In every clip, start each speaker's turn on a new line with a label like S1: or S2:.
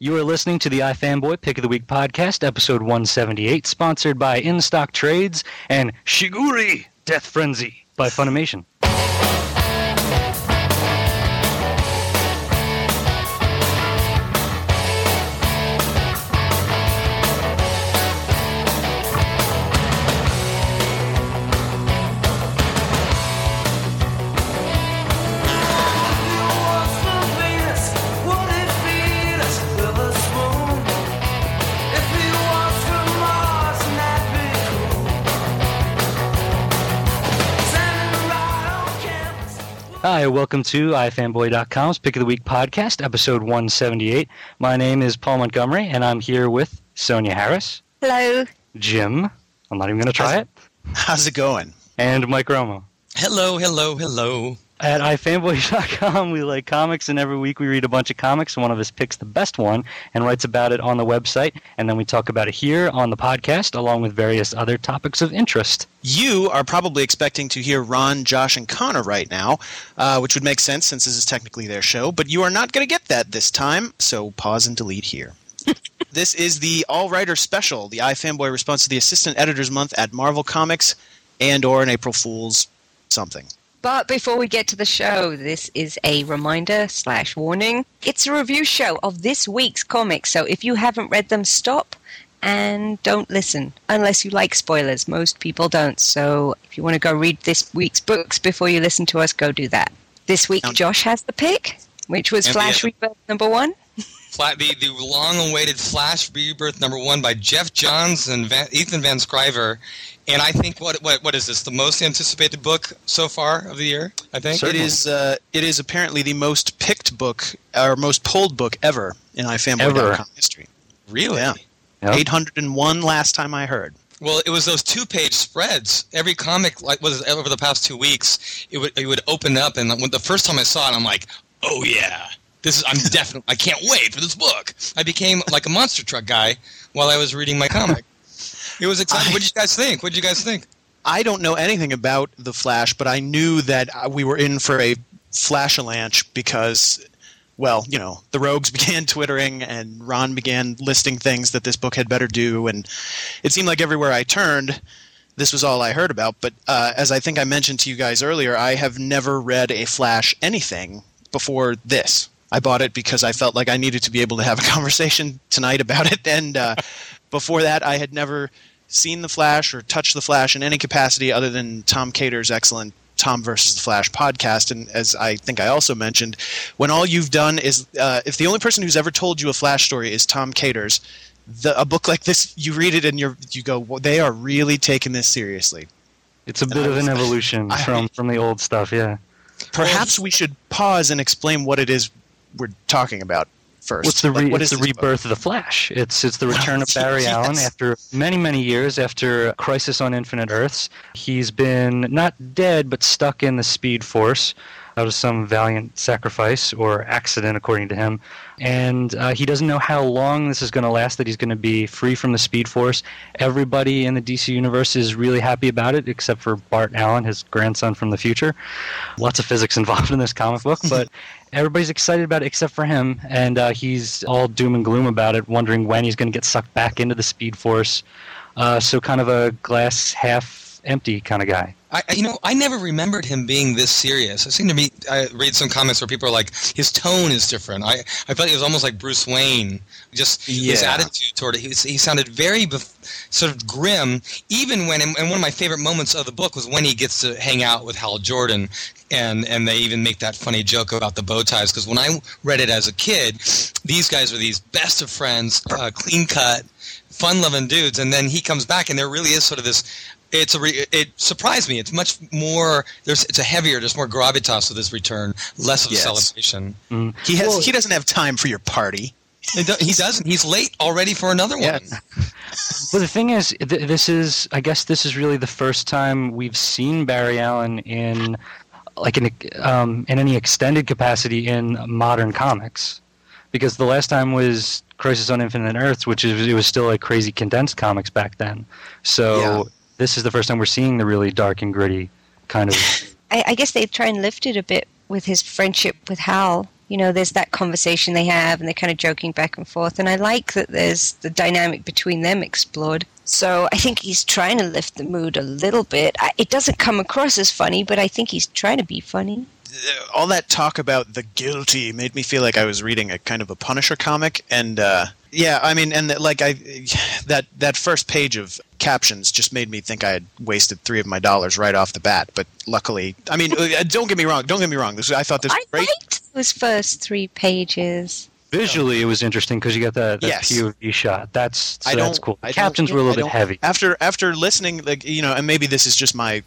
S1: You are listening to the iFanboy Pick of the Week podcast, episode 178, sponsored by In Stock Trades and Shiguri Death Frenzy by Funimation. Hi, welcome to iFanboy.com's Pick of the Week podcast, episode 178. My name is Paul Montgomery, and I'm here with Sonia Harris.
S2: Hello.
S1: Jim. I'm not even going to try
S3: How's-
S1: it.
S3: How's it going?
S1: And Mike Romo.
S3: Hello, hello, hello.
S1: At ifanboy.com, we like comics, and every week we read a bunch of comics. One of us picks the best one and writes about it on the website, and then we talk about it here on the podcast, along with various other topics of interest.
S3: You are probably expecting to hear Ron, Josh, and Conor right now, uh, which would make sense since this is technically their show, but you are not going to get that this time, so pause and delete here. this is the All Writer Special, the iFanboy response to the Assistant Editors Month at Marvel Comics and or an April Fool's something.
S2: But before we get to the show, this is a reminder slash warning. It's a review show of this week's comics, so if you haven't read them, stop and don't listen unless you like spoilers. Most people don't, so if you want to go read this week's books before you listen to us, go do that. This week, Josh has the pick, which was Flash Rebirth number one.
S4: The, the long-awaited Flash Rebirth number one by Geoff Johns and Van, Ethan Van Sciver, and I think what what what is this? The most anticipated book so far of the year. I think
S3: It is. Uh, it is apparently the most picked book or most pulled book ever in iFanboy.com history.
S4: really.
S3: Yeah,
S1: Yep.
S3: 801 last time I heard.
S4: Well, it was those two-page spreads. Every comic, like was over the past two weeks, it would it would open up, and when the first time I saw it, I'm like, oh yeah, this is. I'm definitely. I can't wait for this book. I became like a monster truck guy while I was reading my comic. It was exciting. What did you guys think? What did you guys think?
S3: I don't know anything about the Flash, but I knew that uh, we were in for a flashalanche because, well, you know, the rogues began twittering and Ron began listing things that this book had better do, and it seemed like everywhere I turned, this was all I heard about. But uh, as I think I mentioned to you guys earlier, I have never read a Flash anything before this. I bought it because I felt like I needed to be able to have a conversation tonight about it, and uh, before that, I had never seen the Flash or touched the Flash in any capacity other than Tom Katers' excellent Tom versus the Flash podcast. And as I think I also mentioned, when all you've done is, uh, if the only person who's ever told you a Flash story is Tom Katers, the, a book like this, you read it and you're, you go, well, they are really taking this seriously.
S1: It's a bit of an evolution
S3: I-
S1: from from the old stuff. Yeah.
S3: Perhaps we should pause and explain what it is we're talking about first.
S1: What's the
S3: Like, what
S1: it's
S3: is
S1: the
S3: this book?
S1: rebirth of the Flash? It's it's the return of Barry
S3: Yes.
S1: Allen after many many years after Crisis on Infinite Earths. He's been not dead but stuck in the Speed Force out of some valiant sacrifice or accident, according to him. And uh, he doesn't know how long this is going to last. That he's going to be free from the Speed Force. Everybody in the DC universe is really happy about it, except for Bart Allen, his grandson from the future. Lots of physics involved in this comic book, but everybody's excited about it except for him, and uh, he's all doom and gloom about it, wondering when he's going to get sucked back into the Speed Force. Uh, so, kind of a glass half empty kind of guy.
S4: I, you know, I never remembered him being this serious. I seem to be. I read some comments where people are like, his tone is different. I, I felt he was almost like Bruce Wayne. Just his attitude toward it. He, was- he sounded very bef- sort of grim. Even when, and one of my favorite moments of the book was when he gets to hang out with Hal Jordan, and and they even make that funny joke about the bow ties. Because when I read it as a kid, these guys were these best of friends, uh, clean cut, fun loving dudes, and then he comes back, and there really is sort of this it's a re- it surprised me. It's much more. There's it's a heavier, there's more gravitas with his return, less of
S3: Yes.
S4: a celebration.
S3: He has. he doesn't have time for your party.
S4: He doesn't. He's late already for another one.
S3: Yeah.
S1: Well, the thing is, th- this is, I guess, this is really the first time we've seen Barry Allen in, like, in, um, in any extended capacity in modern comics, because the last time was Crisis on Infinite Earths, which is it was still like crazy condensed comics back then. So
S3: Yeah.
S1: This is the first time we're seeing the really dark and gritty kind of.
S2: I, I guess they try and lift it a bit with his friendship with Hal. You know, there's that conversation they have, and they're kind of joking back and forth. And I like that there's the dynamic between them explored. So I think he's trying to lift the mood a little bit. I, it doesn't come across as funny, but I think he's trying to be funny.
S3: all that talk about the guilty made me feel like I was reading a kind of a Punisher comic, and uh, yeah, I mean, and like I, that that first page of captions just made me think I had wasted three of my dollars right off the bat. But luckily, I mean, uh, don't get me wrong, don't get me wrong. This I thought this was
S2: I
S3: great.
S2: liked those first three pages.
S1: Visually, it was interesting because you got that, that
S3: Yes.
S1: POV shot. That's so
S3: I
S1: that's
S3: don't-
S1: cool.
S3: I
S1: The
S3: don't-
S1: captions were a little
S3: I
S1: bit heavy.
S3: After after listening, like you know, and maybe this is just my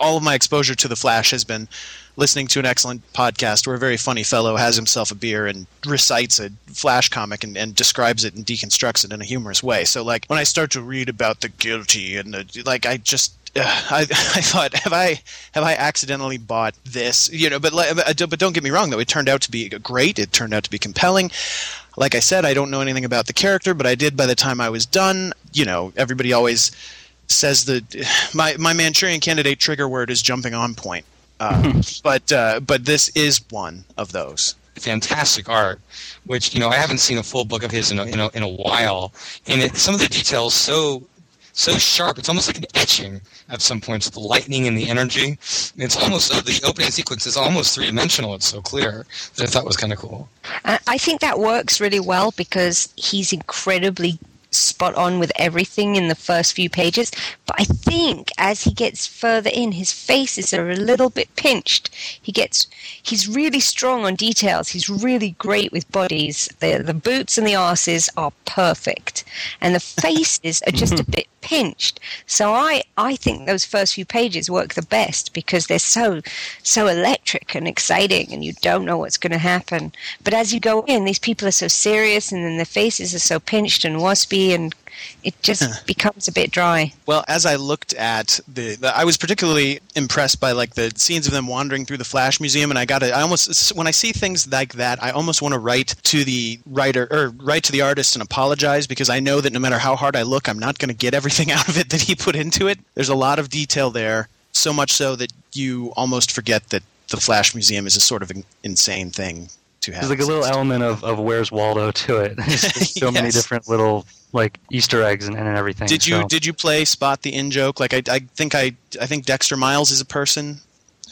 S3: all of my exposure to the Flash has been listening to an excellent podcast where a very funny fellow has himself a beer and recites a Flash comic and, and describes it and deconstructs it in a humorous way. So like when I start to read about the guilty and the like, I just. Uh, I, I thought have I have I accidentally bought this you know but but but don't get me wrong though it turned out to be great it turned out to be compelling like I said, I don't know anything about the character, but I did by the time I was done. You know, everybody always says that my my Manchurian Candidate trigger word is jumping on point, uh, but uh, but this is one of those.
S4: fantastic art, which you know I haven't seen a full book of his in a, in a, in a while, and it, some of the details so so sharp. It's almost like an etching at some points. The lightning and the energy. It's almost uh, the opening sequence is almost three dimensional. It's so clear that I thought was kind of cool.
S2: I I think that works really well because he's incredibly spot on with everything in the first few pages. But I think as he gets further in, his faces are a little bit pinched. He gets he's really strong on details. He's really great with bodies. The the boots and the asses are perfect, and the faces are just a bit pinched. So I I think those first few pages work the best because they're so so electric and exciting, and you don't know what's going to happen. But as you go in, these people are so serious, and then their faces are so pinched and waspy, and it just becomes a bit dry.
S3: Well, as I looked at the, the, I was particularly impressed by like the scenes of them wandering through the Flash Museum, and I got to, I almost when I see things like that, I almost want to write to the writer or write to the artist and apologize because I know that no matter how hard I look, I'm not going to get everything out of it that he put into it. There's a lot of detail there, so much so that you almost forget that the Flash Museum is a sort of an insane thing to have.
S1: There's like a little element of, of Where's Waldo to it. There's just so many different little like Easter eggs and, and everything.
S3: Did you
S1: so-
S3: did you play spot the in joke? Like I, I think I I think Dexter Miles is a person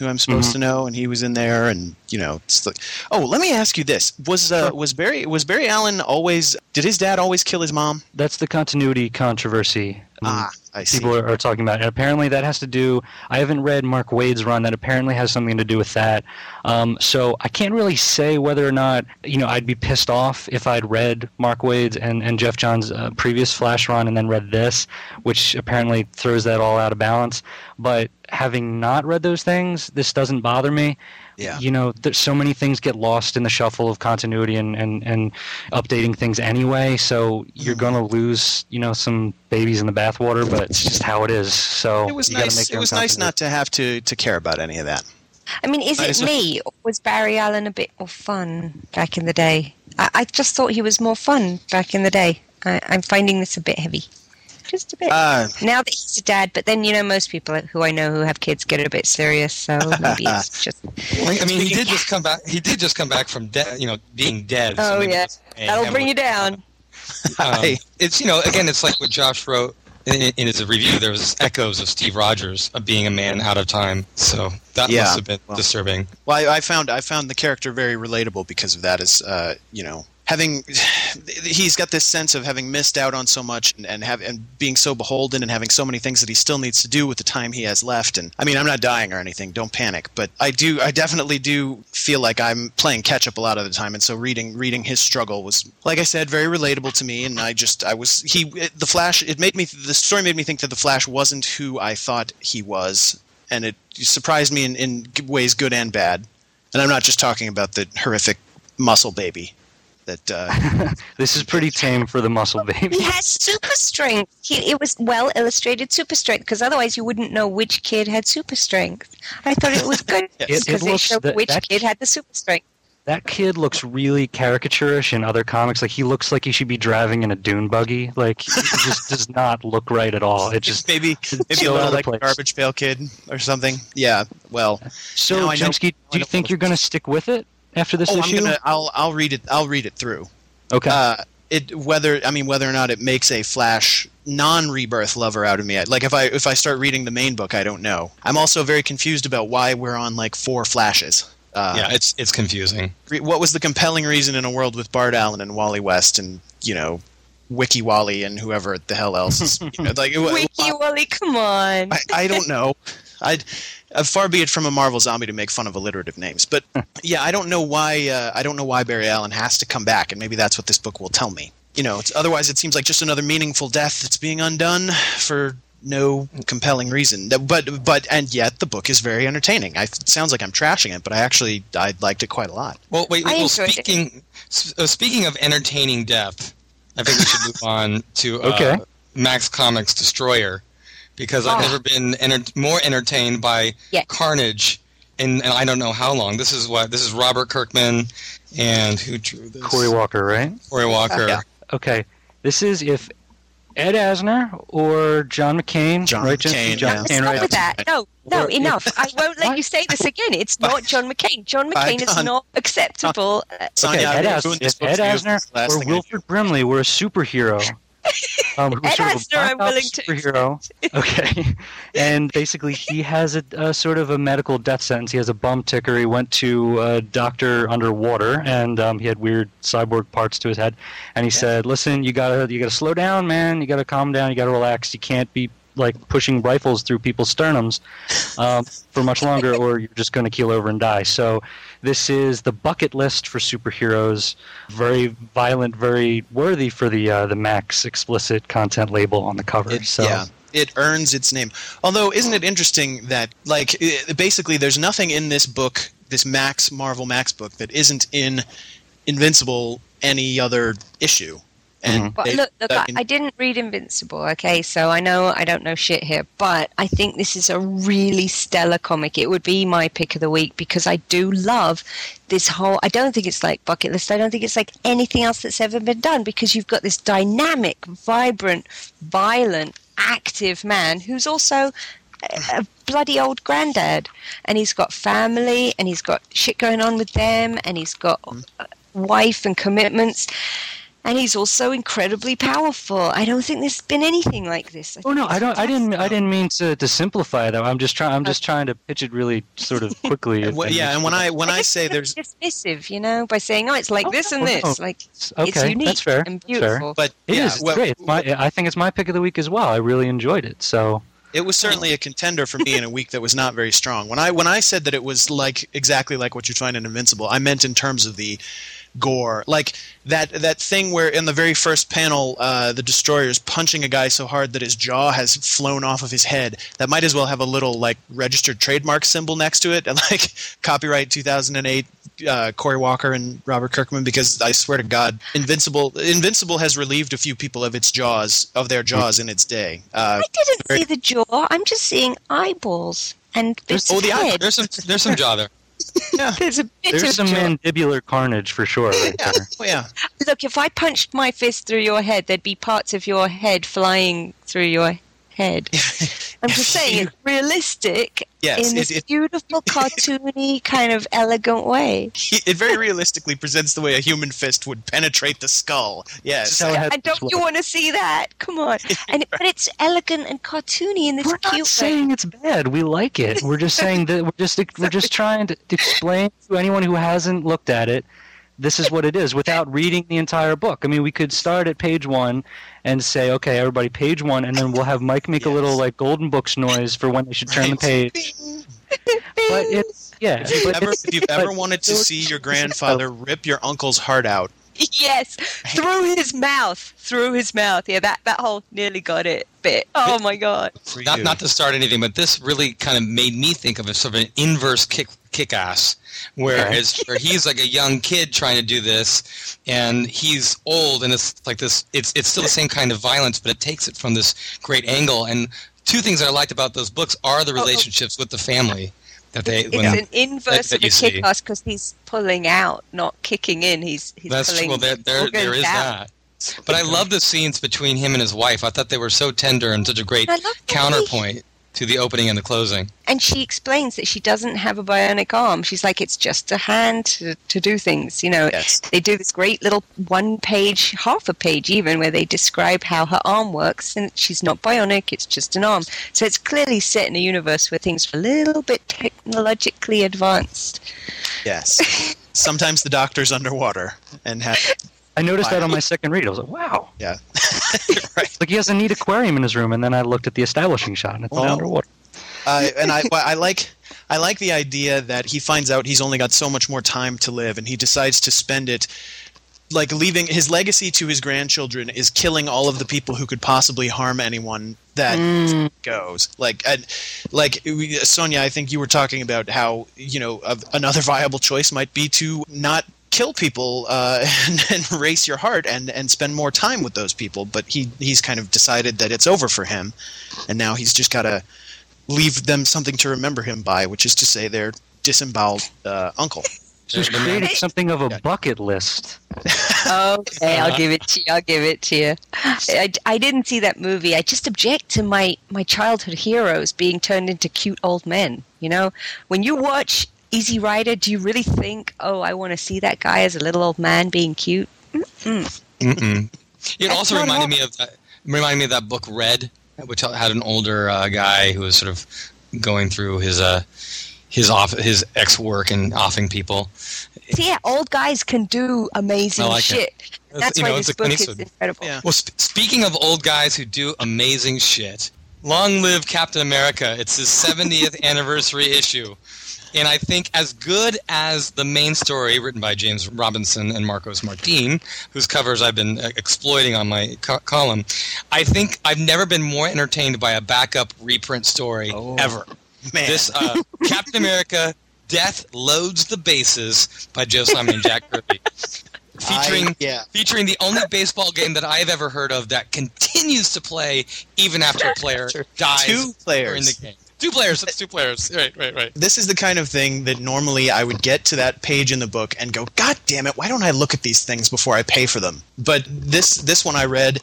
S3: who I'm supposed
S1: Mhm.
S3: to know, and he was in there, and you know, it's like, oh, let me ask you this: was uh, was Barry was Barry Allen always? Did his dad always kill his mom?
S1: That's the continuity controversy. um,
S3: Ah, I see.
S1: people are, are talking about. And apparently, that has to do. I haven't read Mark Waid's run. That apparently has something to do with that. Um, so I can't really say whether or not you know I'd be pissed off if I'd read Mark Waid's and, and Geoff Johns' uh, previous Flash run and then read this, which apparently throws that all out of balance. But having not read those things, this doesn't bother me.
S3: Yeah.
S1: You know, there's so many things get lost in the shuffle of continuity and, and, and updating things anyway. So you're
S3: Mhm.
S1: going to lose, you know, some babies in the bathwater, but it's just how it is. So
S3: It was
S1: you
S3: nice.
S1: make
S3: It was nice not to have to to care about any of that.
S2: I mean, is it me or was Barry Allen a bit more fun back in the day? I, I just thought he was more fun back in the day. I, I'm finding this a bit heavy. Just a bit.
S3: Uh,
S2: now that he's a dad, but then, you know, most people who I know who have kids get a bit serious, so maybe it's just.
S4: I mean, he did just come back. He did just come back from dead, you know, being dead.
S2: Oh,
S4: maybe
S2: yeah. That'll bring you down.
S4: Um, it's you know, again, it's like what Josh wrote in, in his review. There was echoes of Steve Rogers of being a man out of time. So that
S3: Yeah.
S4: must have been
S3: Well.
S4: disturbing.
S3: well, I, I found I found the character very relatable because of that. Is uh, you know having he's got this sense of having missed out on so much and, and have and being so beholden and having so many things that he still needs to do with the time he has left. And I mean, I'm not dying or anything. Don't panic. But I do. I definitely do feel like I'm playing catch up a lot of the time. And so reading reading his struggle was, like I said, very relatable to me. And I just I was he the Flash. It made me the story made me think that the Flash wasn't who I thought he was. And it surprised me in, in ways good and bad. And I'm not just talking about the horrific muscle baby that uh,
S1: This is pretty tame for the muscle baby.
S2: He has super strength. He, it was well illustrated super strength because otherwise you wouldn't know which kid had super strength. I thought it was good
S3: Yes.
S1: It- it
S2: because they showed
S1: that-
S2: which
S1: that-
S2: kid had the super strength.
S1: That kid looks really caricaturish in other comics. Like he looks like he should be driving in a dune buggy. Like it just does not look right at all. It just
S3: maybe maybe a little like
S1: place.
S3: garbage pail kid or something. Yeah. Well,
S1: so.
S3: Now I know-
S1: Jemsky,
S3: I
S1: do you think you're going to stick with it after this
S3: oh, I'm gonna I'll I'll read it I'll read it through.
S1: Okay.
S3: Uh, it whether I mean whether or not it makes a Flash non-rebirth lover out of me. Like if I if I start reading the main book, I don't know. I'm also very confused about why we're on like four Flashes. Uh,
S4: yeah, it's it's confusing.
S3: what was the compelling reason in a world with Bart Allen and Wally West and you know Wiki Wally and whoever the hell else is you know, like it-
S2: Wiki Wally, come on.
S3: I, I don't know. I'd uh, far be it from a Marvel zombie to make fun of alliterative names, but yeah, I don't know why. Uh, I don't know why Barry Allen has to come back, and maybe that's what this book will tell me. You know, it's, otherwise it seems like just another meaningful death that's being undone for no compelling reason. But but and yet the book is very entertaining. I, it sounds like I'm trashing it, but I actually I liked it quite a lot.
S4: Well, wait.
S2: I
S4: well, speaking s- uh, speaking of entertaining death, I think we should move on to uh,
S1: Okay.
S4: Max Comics Destroyer because I've
S2: Ah.
S4: never been enter- more entertained by
S2: Yeah.
S4: Carnage. In, and I don't know how long. This is what this is Robert Kirkman, and who drew this?
S1: Corey Walker, right?
S4: Corey Walker.
S3: Yeah.
S1: Okay. This is if Ed Asner or John McCain,
S3: John
S1: right?
S3: McCain,
S1: John
S3: yeah.
S1: McCain,
S2: Stop
S1: right?
S2: with that. No, no,
S1: Or-
S2: enough. I won't let you say this again. It's not John McCain. John McCain is not acceptable.
S1: Okay, Ed,
S3: been
S1: As- if Ed Asner
S3: it's the last
S1: or
S3: thing I.
S1: Wilford Brimley were a superhero, um, who's
S2: Ed
S1: sort of a
S2: Asner, I'm
S1: black
S2: willing
S1: ops
S2: to
S1: superhero. Okay, and basically he has a, a sort of a medical death sentence. He has a bum ticker. He went to a doctor underwater, and um, he had weird cyborg parts to his head. And he said, "Listen, you gotta you gotta slow down, man. You gotta calm down. You gotta relax. You can't be like pushing rifles through people's sternums um, for much longer, or you're just going to keel over and die." So this is the bucket list for superheroes. Very violent, very worthy for the uh, the max explicit content label on the cover.
S3: It,
S1: so
S3: Yeah, it earns its name. Although, isn't it interesting that, like, i basically, there's nothing in this book, this Max Marvel Max book, that isn't in Invincible any other issue. And mm-hmm.
S2: But
S3: they-
S2: look, look,
S3: I
S2: I,
S3: mean,
S2: I didn't read Invincible, okay, so I know I don't know shit here, but I think this is a really stellar comic. It would be my pick of the week because I do love this whole. I don't think it's like Bucket List. I don't think it's like anything else that's ever been done because you've got this dynamic, vibrant, violent, active man who's also a a bloody old granddad and he's got family and he's got shit going on with them and he's got a wife and commitments and he's also incredibly powerful. I don't think there's been anything like this.
S1: Oh no, I don't. I didn't. I didn't mean to, to simplify though. I'm just trying. I'm just trying to pitch it really sort of quickly.
S3: and wh- yeah, and when I when I
S2: guess
S3: say
S2: it's
S3: there's
S2: dismissive, you know, by saying, "Oh, it's like
S1: Oh,
S2: this and
S1: no,
S2: this."
S1: no.
S2: Like
S1: okay,
S2: it's unique
S1: that's fair.
S2: and
S1: That's fair.
S2: beautiful.
S3: but
S1: It
S3: yeah,
S1: is. It's
S3: well,
S1: great. It's my, I think it's my pick of the week as well. I really enjoyed it. So
S3: It was certainly a contender for me in a week that was not very strong. When I when I said that it was like exactly like what you find in Invincible, I meant in terms of the gore, like that that thing where in the very first panel, uh, the destroyer is punching a guy so hard that his jaw has flown off of his head. That might as well have a little like registered trademark symbol next to it, and like copyright 2008. Uh, Corey Walker and Robert Kirkman, because I swear to God, Invincible Invincible has relieved a few people of its jaws of their jaws in its day. Uh,
S2: I didn't
S3: very-
S2: see the jaw. I'm just seeing eyeballs and bits
S3: oh,
S2: of
S3: the eye-
S4: There's some there's some jaw there.
S2: There's a bit
S1: there's
S2: of
S1: some
S2: jaw.
S1: mandibular carnage for sure. Right
S3: yeah,
S1: there.
S3: well, yeah.
S2: Look, if I punched my fist through your head, there'd be parts of your head flying through your head. I'm just saying, it's realistic
S3: Yes,
S2: in
S3: it-
S2: this
S3: it-
S2: beautiful, cartoony, kind of elegant way.
S3: it very realistically presents the way a human fist would penetrate the skull. Yes.
S1: So it
S2: And don't you want to see that? Come on. And but it's elegant and cartoony in this
S1: We're
S2: cute
S1: not
S2: way.
S1: saying it's bad. We like it. We're just saying that we're just we're just trying to explain to anyone who hasn't looked at it. This is what it is without reading the entire book. I mean, we could start at page one and say, "Okay, everybody, page one," and then we'll have Mike make a little like golden books noise for when they should turn the page. But it's yeah.
S3: If you've,
S1: but
S3: ever,
S1: it's-
S3: if you've ever
S1: but-
S3: wanted to see your grandfather rip your uncle's heart out,
S2: Yes, through his mouth, through his mouth. Yeah, that that whole nearly got it bit. Oh my god.
S4: Not not to start anything, but this really kind of made me think of a sort of an inverse kick kick ass, Whereas where he's like a young kid trying to do this, and he's old, and it's like this. It's it's still the same kind of violence, but it takes it from this great angle. And two things that I liked about those books are the
S2: oh. oh.
S4: relationships with the family that they.
S2: It's
S4: when-
S2: an inverse
S4: that
S2: of a kick ass because he's pulling out, not kicking in. He's he's
S4: That's
S2: pulling
S4: well, there there, there is
S2: out.
S4: that. But I love the scenes between him and his wife. I thought they were so tender and such a great
S2: I love the way he-
S4: counterpoint to the opening and the closing.
S2: And she explains that she doesn't have a bionic arm. She's like, it's just a hand to, to do things. You know,
S3: Yes.
S2: they do this great little one page, half a page even, where they describe how her arm works. And she's not bionic, it's just an arm. So it's clearly set in a universe where things are a little bit technologically advanced.
S3: Yes. Sometimes the doctor's underwater and have
S1: I noticed that on my second read. I was like, "Wow!"
S3: yeah. right.
S1: Like he has a neat aquarium in his room, and then I looked at the establishing shot, and it's all underwater.
S3: Uh, and I I like I like the idea that he finds out he's only got so much more time to live, and he decides to spend it like leaving his legacy to his grandchildren is killing all of the people who could possibly harm anyone that goes like and like Sonia I think you were talking about how you know another viable choice might be to not kill people uh, and, and race your heart and and spend more time with those people but he he's kind of decided that it's over for him and now he's just got to leave them something to remember him by which is to say their disemboweled uh, uncle
S1: So he's created something of a bucket list.
S2: Okay, I'll give it to you. I'll give it to you. I, I didn't see that movie. I just object to my, my childhood heroes being turned into cute old men. You know, when you watch Easy Rider, do you really think, oh, I want to see that guy as a little old man being cute?
S4: Mm-mm. It
S2: That's
S4: also reminded me of that. Reminded me of that book Red, which had an older uh, guy who was sort of going through his uh, his off his ex work and offing people.
S2: So yeah, old guys can do amazing
S4: like
S2: shit.
S4: It's-
S2: That's
S4: you
S2: why
S4: know,
S2: this book is incredible.
S3: Yeah.
S4: Well, sp- speaking of old guys who do amazing shit, long live Captain America! It's his 70th anniversary issue. And I think as good as the main story written by James Robinson and Marcos Martin, whose covers I've been uh, exploiting on my co- column, I think I've never been more entertained by a backup reprint story ever.
S3: Man,
S4: This uh, Captain America Death Loads the Bases by Joe Simon and Jack Kirby. Featuring
S3: I- yeah.
S4: featuring the only baseball game that I've ever heard of that continues to play even after a player dies
S3: Two players.
S4: during the game. Two players. That's two players. Right, right, right.
S3: this is the kind of thing that normally I would get to that page in the book and go, God damn it, why don't I look at these things before I pay for them? But this this one I read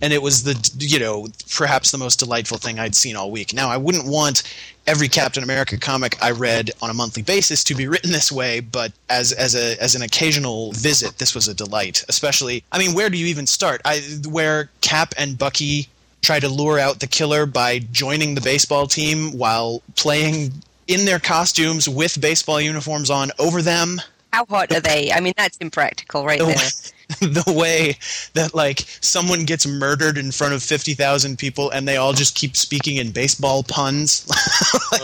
S3: and it was the you know, perhaps the most delightful thing I'd seen all week. Now I wouldn't want every Captain America comic I read on a monthly basis to be written this way, but as as a as an occasional visit, this was a delight. Especially I mean, where do you even start? I where Cap and Bucky try to lure out the killer by joining the baseball team while playing in their costumes with baseball uniforms on over them.
S2: How hot are they? I mean, that's impractical right
S3: The
S2: there.
S3: way, the way that like someone gets murdered in front of 50,000 people and they all just keep speaking in baseball puns.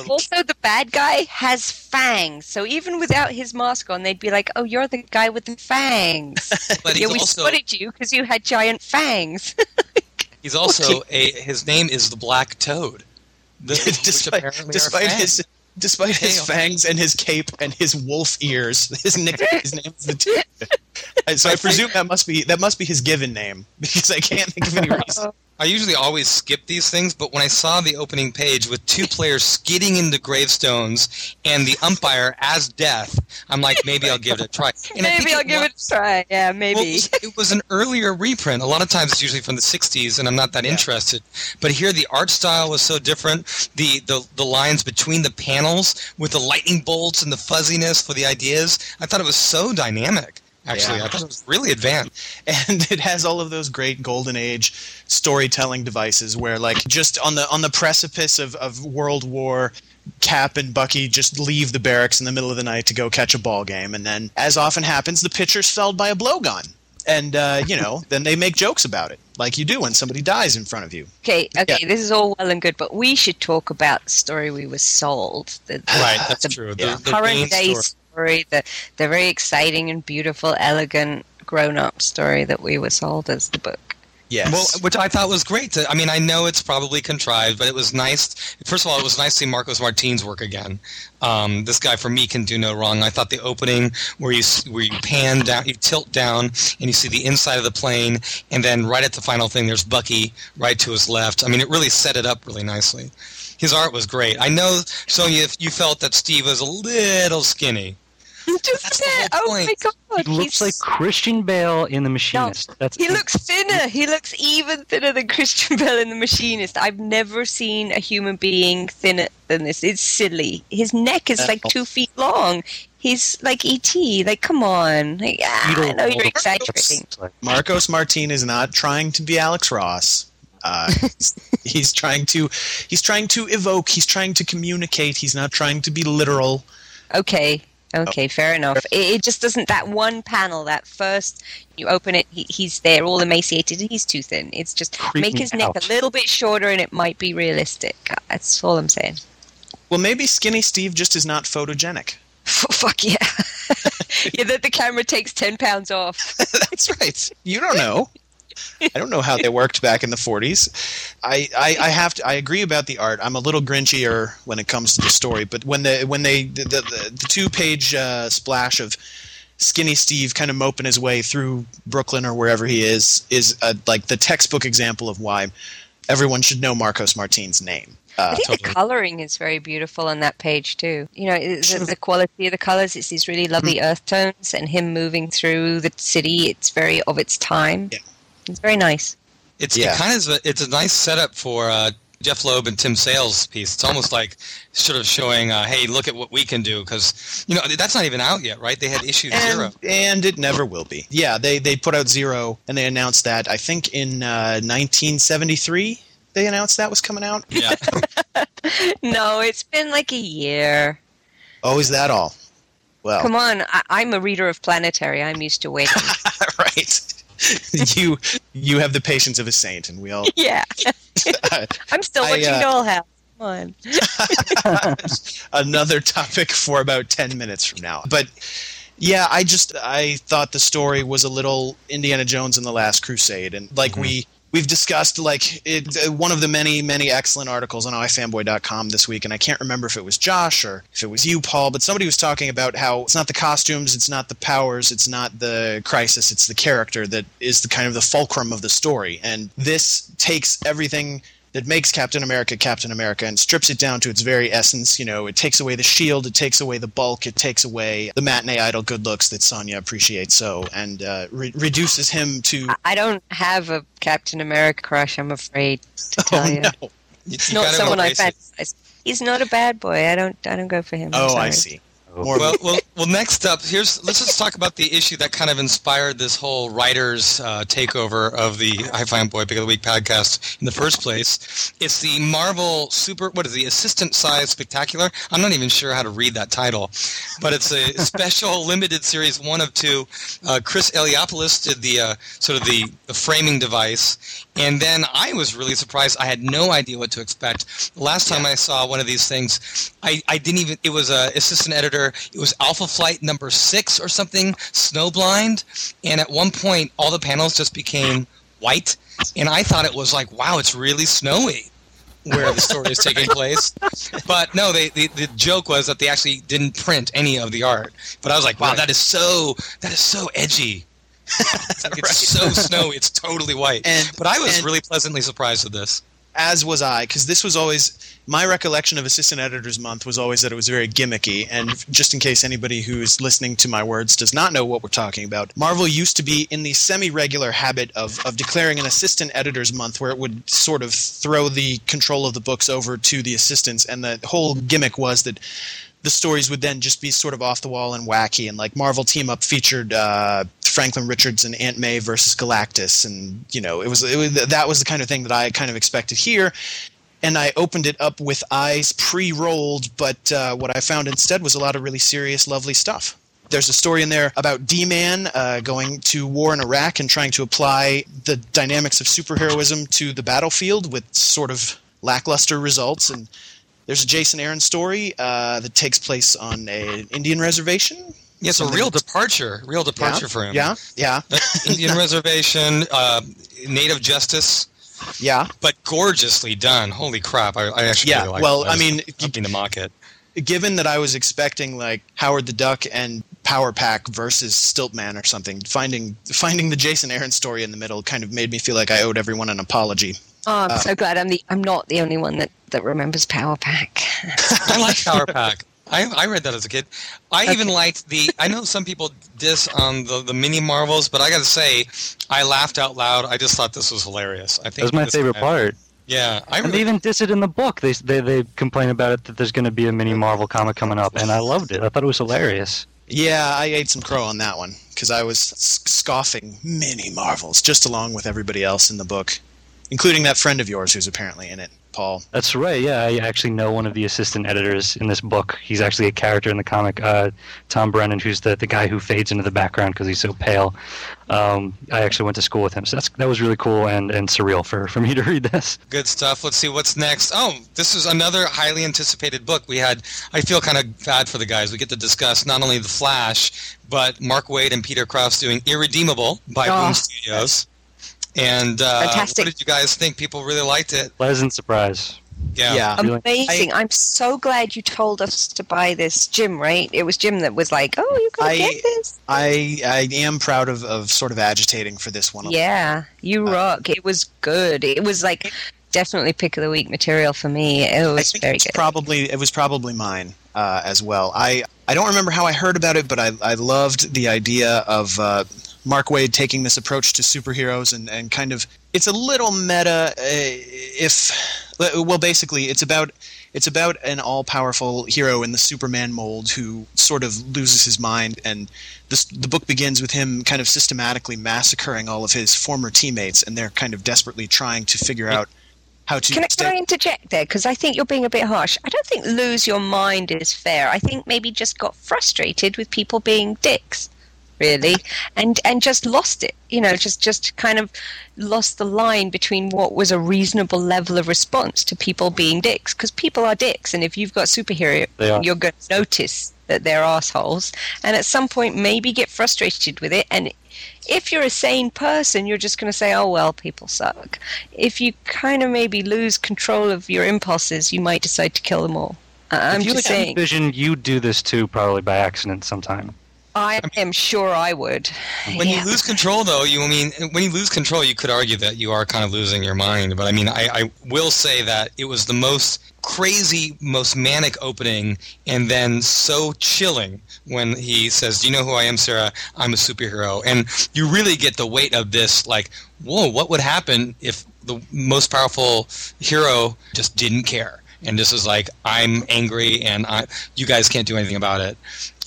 S2: Also, the bad guy has fangs, so even without his mask on, they'd be like, "Oh, you're the guy with the fangs."
S4: But he's
S2: yeah, we
S4: also
S2: spotted you because you had giant fangs.
S4: He's also a his name is the Black Toad. The,
S3: despite despite his despite his fangs and his cape and his wolf ears, his nickname his name is the Toad. And uh, so I presume that must be that must be his given name because I can't think of any reason.
S4: I usually always skip these things, but when I saw the opening page with two players skidding into gravestones and the umpire as death, I'm like, maybe I'll give it a try. And
S2: maybe I'll give
S4: was-
S2: it a try. Yeah, maybe.
S4: Well, it, was, it was an earlier reprint. A lot of times it's usually from the 60s, and I'm not that interested. But here the art style was so different. The, the, the lines between the panels with the lightning bolts and the fuzziness for the ideas, I thought it was so dynamic. Actually,
S3: Yeah.
S4: I thought it was really advanced.
S3: and it has all of those great golden age storytelling devices where like just on the on the precipice of, of world war cap and bucky just leave the barracks in the middle of the night to go catch a ball game and then as often happens the pitcher's felled by a blowgun and uh, you know then they make jokes about it like you do when somebody dies in front of you
S2: Okay, okay,
S3: Yeah.
S2: this is all well and good, but we should talk about the story we were sold. The, the,
S4: Right, that's
S2: the
S4: true.
S3: yeah.
S4: The, the
S2: current day
S4: story.
S2: Story, the, the very exciting and beautiful, elegant, grown up story that we were sold as the book.
S3: yes
S4: Well, which I thought was great. To, I mean, I know it's probably contrived, but it was nice. First of all, it was nice to see Marcos Martin's work again. Um, this guy, for me, can do no wrong. I thought the opening where you where you pan down, you tilt down, and you see the inside of the plane, and then right at the final thing, there's Bucky right to his left. I mean, it really set it up really nicely. His art was great. I know, Sonia, if you felt that Steve was a little skinny.
S2: Just
S4: That's the
S2: it.
S4: whole
S2: Oh my god.
S1: He looks
S2: he's-
S1: like Christian Bale in The Machinist. That's
S2: He looks thinner. He looks even thinner than Christian Bale in The Machinist. I've never seen a human being thinner than this. It's silly. His neck is like two feet long. He's like ET. Like, come on. Like, ah, I know you're exaggerating.
S3: marcos martin is not trying to be alex ross uh, he's trying to he's trying to evoke he's trying to communicate he's not trying to be literal
S2: Okay. Okay, oh. fair enough. It, it just doesn't. That one panel, that first, you open it, he, he's there, all emaciated, and he's too thin. It's just
S1: Creep
S2: make his neck
S1: out.
S2: a little bit shorter, and it might be realistic. That's all I'm saying.
S3: well maybe skinny steve just is not photogenic
S2: Fuck yeah. yeah, that the camera takes 10 pounds off.
S3: That's right. You don't know. I don't know how they worked back in the 40s. I, I, I have to. I agree about the art. I'm a little grinchier when it comes to the story, but when the when they the, the, the two page uh, splash of Skinny Steve kind of moping his way through Brooklyn or wherever he is is uh like the textbook example of why everyone should know Marcos Martin's name.
S2: I
S3: Uh,
S2: think the coloring is very beautiful on that page too. You know, the, the quality of the colors. It's these really lovely earth tones, and him moving through the city. It's very of its time.
S3: Yeah.
S2: It's very nice.
S4: It's
S3: Yeah.
S4: it kind of a, it's a nice setup for uh, Jeph Loeb and Tim Sale's piece. It's almost like sort of showing, uh, hey, look at what we can do because you know that's not even out yet, right? They had issue zero.
S3: and, and it never will be. Yeah, they they put out zero, and they announced that I think in uh, 1973 they announced that was coming out.
S4: Yeah,
S2: No, it's been like a year.
S3: Oh, is that all? Well,
S2: Come on, I- I'm a reader of Planetary. I'm used to waiting.
S3: right. you you have the patience of a saint, and we all.
S2: yeah, I'm still
S3: I,
S2: watching
S3: uh,
S2: Dollhouse. Come on.
S3: another topic for about 10 minutes from now. But yeah, I just I thought the story was a little Indiana Jones and the Last Crusade and like we we've discussed like it, uh, one of the many many excellent articles on ifanboy.com this week and I can't remember if it was Josh or if it was you Paul, but somebody was talking about how it's not the costumes, it's not the powers, it's not the crisis, it's the character that is the kind of the fulcrum of the story. And this takes everything that makes Captain America Captain America and strips it down to its very essence. You know, it takes away the shield, it takes away the bulk, it takes away the matinee idol good looks that Sonia appreciates so, and uh, re- reduces him to.
S2: I don't have a Captain America crush. I'm afraid to tell
S3: Oh
S2: you.
S3: no!
S2: It's not someone I fantasize. He's not a bad boy. I don't. I don't go for him.
S3: Oh, I see. More
S4: well, well, well. Next up, here's let's just talk about the issue that kind of inspired this whole writers' uh, takeover of the iFanboy Pick of the Week podcast in the first place. It's the Marvel Super. What is the Assistant Size Spectacular? I'm not even sure how to read that title, but it's a special limited series, one of two. Uh, Chris Eliopoulos did the uh, sort of the, the framing device, and then I was really surprised. I had no idea what to expect. The last time I saw one of these things, I, I didn't even. It was a assistant editor. It was Alpha Flight number six or something, Snowblind, and at one point all the panels just became white, and I thought it was like, wow, it's really snowy where the story is taking place. But no, they, the the joke was that they actually didn't print any of the art. But I was like, wow, that is so that is so edgy. It's so snowy. It's totally white.
S3: And-
S4: but I was really pleasantly surprised with this.
S3: as was I, because this was always my recollection of Assistant Editors Month was always that it was very gimmicky. And just in case anybody who's listening to my words does not know what we're talking about, Marvel used to be in the semi-regular habit of of declaring an Assistant Editors Month, where it would sort of throw the control of the books over to the assistants, and the whole gimmick was that the stories would then just be sort of off the wall and wacky. And like Marvel Team Up featured uh, Franklin Richards and Aunt May versus Galactus, and you know it was, it was that was the kind of thing that I kind of expected here. And I opened it up with eyes pre-rolled, but uh, what I found instead was a lot of really serious, lovely stuff. There's a story in there about D-Man uh, going to war in Iraq and trying to apply the dynamics of superheroism to the battlefield with sort of lackluster results. And there's a Jason Aaron story uh, that takes place on a- an Indian reservation.
S4: Yeah, it's a real departure, real departure
S3: yeah,
S4: for him.
S3: Yeah, yeah,
S4: Indian reservation, uh, native justice,
S3: yeah.
S4: but gorgeously done. Holy crap! I, I actually
S3: Yeah,
S4: really like
S3: well,
S4: it.
S3: I mean,
S4: hoping to mock it.
S3: given that I was expecting like Howard the Duck and Power Pack versus Stiltman or something, finding finding the Jason Aaron story in the middle kind of made me feel like I owed everyone an apology.
S2: Oh,
S3: Uh,
S2: I'm so glad I'm the. I'm not the only one that that remembers Power Pack.
S4: I like Power Pack. I, I read that as a kid. I even liked the. I know some people diss on the, the mini Marvels, but I got to say, I laughed out loud. I just thought this was hilarious. I think
S1: That was my
S4: this-
S1: favorite part.
S4: Yeah, I
S1: And they even diss it in the book. They, they they complain about it that there's going to be a mini Marvel comic coming up, and I loved it. I thought it was hilarious.
S3: Yeah, I ate some crow on that one because I was scoffing mini Marvels just along with everybody else in the book, including that friend of yours who's apparently in it, Paul.
S1: That's right. Yeah, I actually know one of the assistant editors in this book. He's actually a character in the comic, uh, Tom Brennan, who's the, the guy who fades into the background because he's so pale. Um, I actually went to school with him, so that's that was really cool and, and surreal for, for me to read this.
S4: good stuff. Let's see what's next. Oh, this is another highly anticipated book. We had. I feel kind of bad for the guys. We get to discuss not only the Flash, but Mark Waid and Peter Krause doing Irredeemable by
S2: Oh.
S4: Boom Studios. And uh,
S2: Fantastic.
S4: what did you guys think? People really liked it.
S1: Pleasant surprise.
S4: Yeah.
S1: Really?
S2: Amazing! I'm so glad you told us to buy this, Jim. Right? It was Jim that was like, "Oh, you gotta
S3: I-
S2: get this."
S3: I I am proud of, of sort of agitating for this one.
S2: Yeah, you
S3: Uh,
S2: rock. It was good. It was like definitely pick of the week material for me. It
S3: I
S2: was
S3: think
S2: very
S3: it's
S2: good.
S3: probably it was probably mine uh, as well. I I don't remember how I heard about it, but I I loved the idea of uh, Mark Waid taking this approach to superheroes and and kind of it's a little meta uh, if Well, basically, it's about it's about an all-powerful hero in the Superman mold who sort of loses his mind, and this, the book begins with him kind of systematically massacring all of his former teammates, and they're kind of desperately trying to figure out how to.
S2: Can I,
S3: stay-
S2: can I interject there? Because I think you're being a bit harsh. I don't think lose your mind is fair. I think maybe just got frustrated with people being dicks, really, and and just lost it. You know, just just kind of lost the line between what was a reasonable level of response to people being dicks. Because people are dicks, and if you've got superhero, you're going to notice that they're assholes, and at some point maybe get frustrated with it and if you're a sane person, you're just going to say, oh, well, people suck. If you kind of maybe lose control of your impulses, you might decide to kill them all. I'm
S1: if you
S2: just saying,
S1: Vision, you do this too, probably by accident sometime.
S2: I am sure I would.
S4: When
S2: Yeah.
S4: you lose control, though, you I mean when you lose control, you could argue that you are kind of losing your mind. But I mean, I, I will say that it was the most crazy, most manic opening, and then so chilling when he says, "Do you know who I am, Sarah? I'm a superhero." And you really get the weight of this, like, whoa, what would happen if the most powerful hero just didn't care? And this is like, I'm angry, and I, you guys can't do anything about it.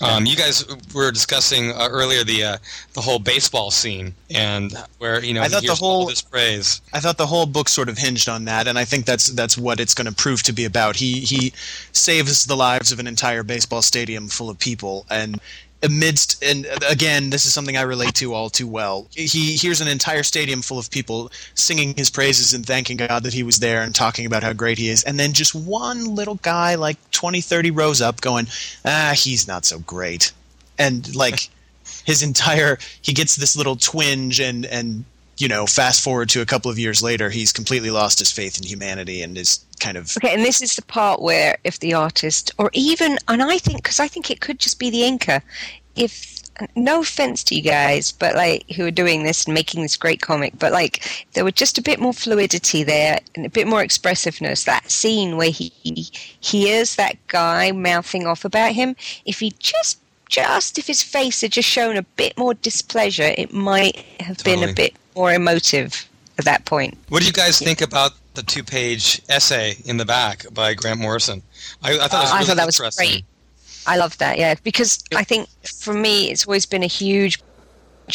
S4: Um, you guys were discussing uh, earlier the uh, the whole baseball scene, and where you know
S3: I thought the whole-
S4: this praise.
S3: I thought the whole book sort of hinged on that, and I think that's that's what it's going to prove to be about. He he saves the lives of an entire baseball stadium full of people, and amidst and again, this is something I relate to all too well. He hears an entire stadium full of people singing his praises and thanking God that he was there and talking about how great he is, and then just one little guy, like 20, 30 rows up, going, "Ah, he's not so great," and like his entire he gets this little twinge and and you know fast forward to a couple of years later he's completely lost his faith in humanity and is kind of
S2: Okay, and this is the part where if the artist, or even, and I think, because I think it could just be the inker, if, no offense to you guys, but like, who are doing this and making this great comic, but like, there were just a bit more fluidity there and a bit more expressiveness. That scene where he hears that guy mouthing off about him, if he just, just, if his face had just shown a bit more displeasure, it might have been a bit more emotive at that point.
S4: What do you guys think about the two-page essay in the back by Grant Morrison? I, I thought it was
S2: I
S4: really
S2: thought that was great. I love that, yeah, because I think for me it's always been a huge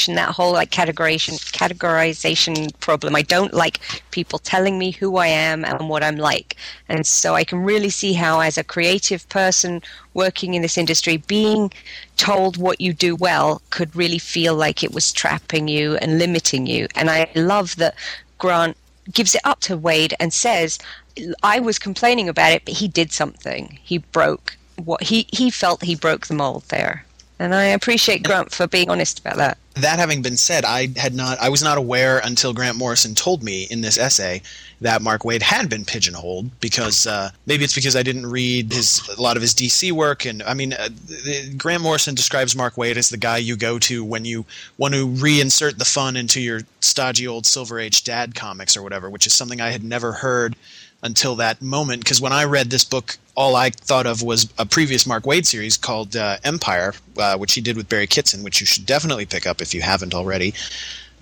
S2: that whole like categorization categorization problem. I don't like people telling me who I am and what I'm like. And so I can really see how as a creative person working in this industry being told what you do well could really feel like it was trapping you and limiting you. And I love that Grant gives it up to Waid and says I was complaining about it, but he did something. He broke what he he felt he broke the mold there. And I appreciate Grant for being honest about that.
S3: that having been said i had not i was not aware until grant morrison told me in this essay that mark waid had been pigeonholed because uh, maybe it's because i didn't read his a lot of his dc work and i mean uh, grant morrison describes mark waid as the guy you go to when you want to reinsert the fun into your stodgy old silver age dad comics or whatever which is something i had never heard until that moment because when I read this book, all I thought of was a previous Mark Waid series called uh, Empire, uh, which he did with Barry Kitson, which you should definitely pick up if you haven't already.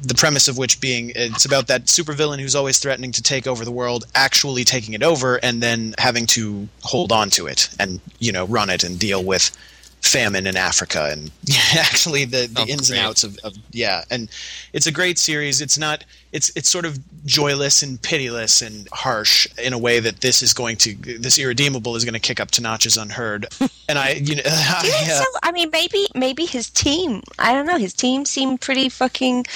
S3: The premise of which being it's about that supervillain who's always threatening to take over the world, actually taking it over, and then having to hold on to it and you know run it and deal with famine in Africa and actually the, the
S4: Oh,
S3: ins and outs of, of yeah and it's a great series it's not it's it's sort of joyless and pitiless and harsh in a way that this is going to this irredeemable is going to kick up to notches unheard and I you know
S2: Do you think
S3: yeah.
S2: so? I mean, maybe maybe his team. I don't know. His team seemed pretty fucking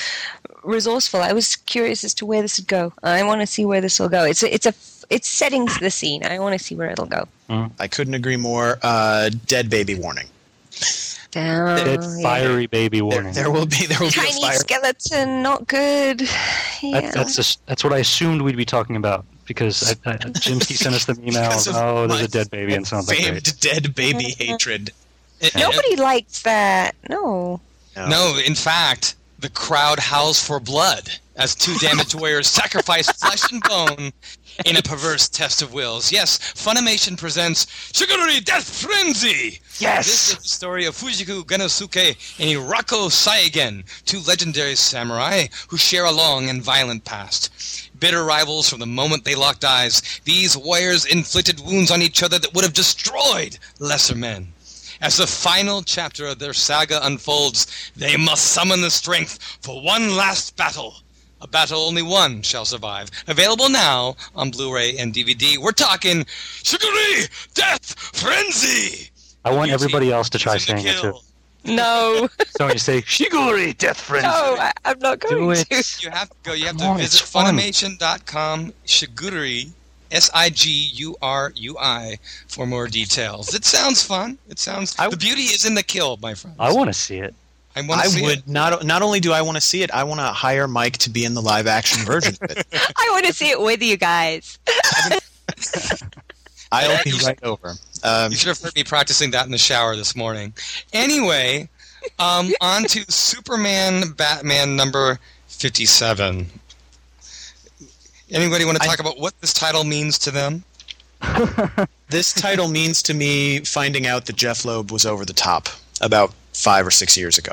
S2: resourceful. I was curious as to where this would go. I want to see where this will go. It's a, it's a it's setting the scene. I want to see where it'll go.
S3: I couldn't agree more uh, dead baby warning
S2: Down.
S1: Dead
S2: yeah.
S1: fiery baby
S3: there,
S1: warning.
S3: there will be there will be a
S2: Tiny
S3: fire
S2: skeleton, not good. Yeah.
S1: That's that's, just, that's what I assumed we'd be talking about because I, I, Jimsky sent us the email. Oh, there's a dead baby and sounds like
S3: famed
S1: great.
S3: dead baby uh-huh. hatred
S4: It-
S2: Nobody likes that. No.
S4: No, in fact, The crowd howls for blood as two damaged warriors sacrifice flesh and bone in a perverse test of wills. Yes, Funimation presents Shigurui Death Frenzy!
S1: Yes!
S4: This is the story of Fujiki Gennosuke and Irako Seigen, two legendary samurai who share a long and violent past. Bitter rivals from the moment they locked eyes, these warriors inflicted wounds on each other that would have destroyed lesser men. As the final chapter of their saga unfolds, they must summon the strength for one last battle. A battle only one shall survive. Available now on Blu-ray and DVD. We're talking Shiguri Death Frenzy.
S1: I want
S4: Yuji,
S1: everybody else to try
S4: Yuji the
S1: saying it too.
S2: No,
S1: So you say Shiguri Death Frenzy,
S2: no, I, I'm not going
S1: do
S2: going
S1: it.
S2: to.
S4: You have to go. You have
S1: Come
S4: to
S1: on,
S4: visit. Funimation.com Shigurui S I G U R U I for more details. It sounds fun. It sounds.
S3: I-
S4: the beauty is in the kill, my friends.
S1: I want to see it.
S4: I want
S3: I
S4: see
S3: would
S4: it.
S3: not. Not only do I want to see it, I want to hire Mike to be in the live action version of it.
S2: I want to see it with you guys.
S3: I'll be right over. Um,
S4: You should have heard me practicing that in the shower this morning. Anyway, um, on to Superman Batman number 57. Anybody want to
S3: I-
S4: talk about what this title means to them?
S3: this title means to me finding out that Jeph Loeb was over the top about five or six years ago.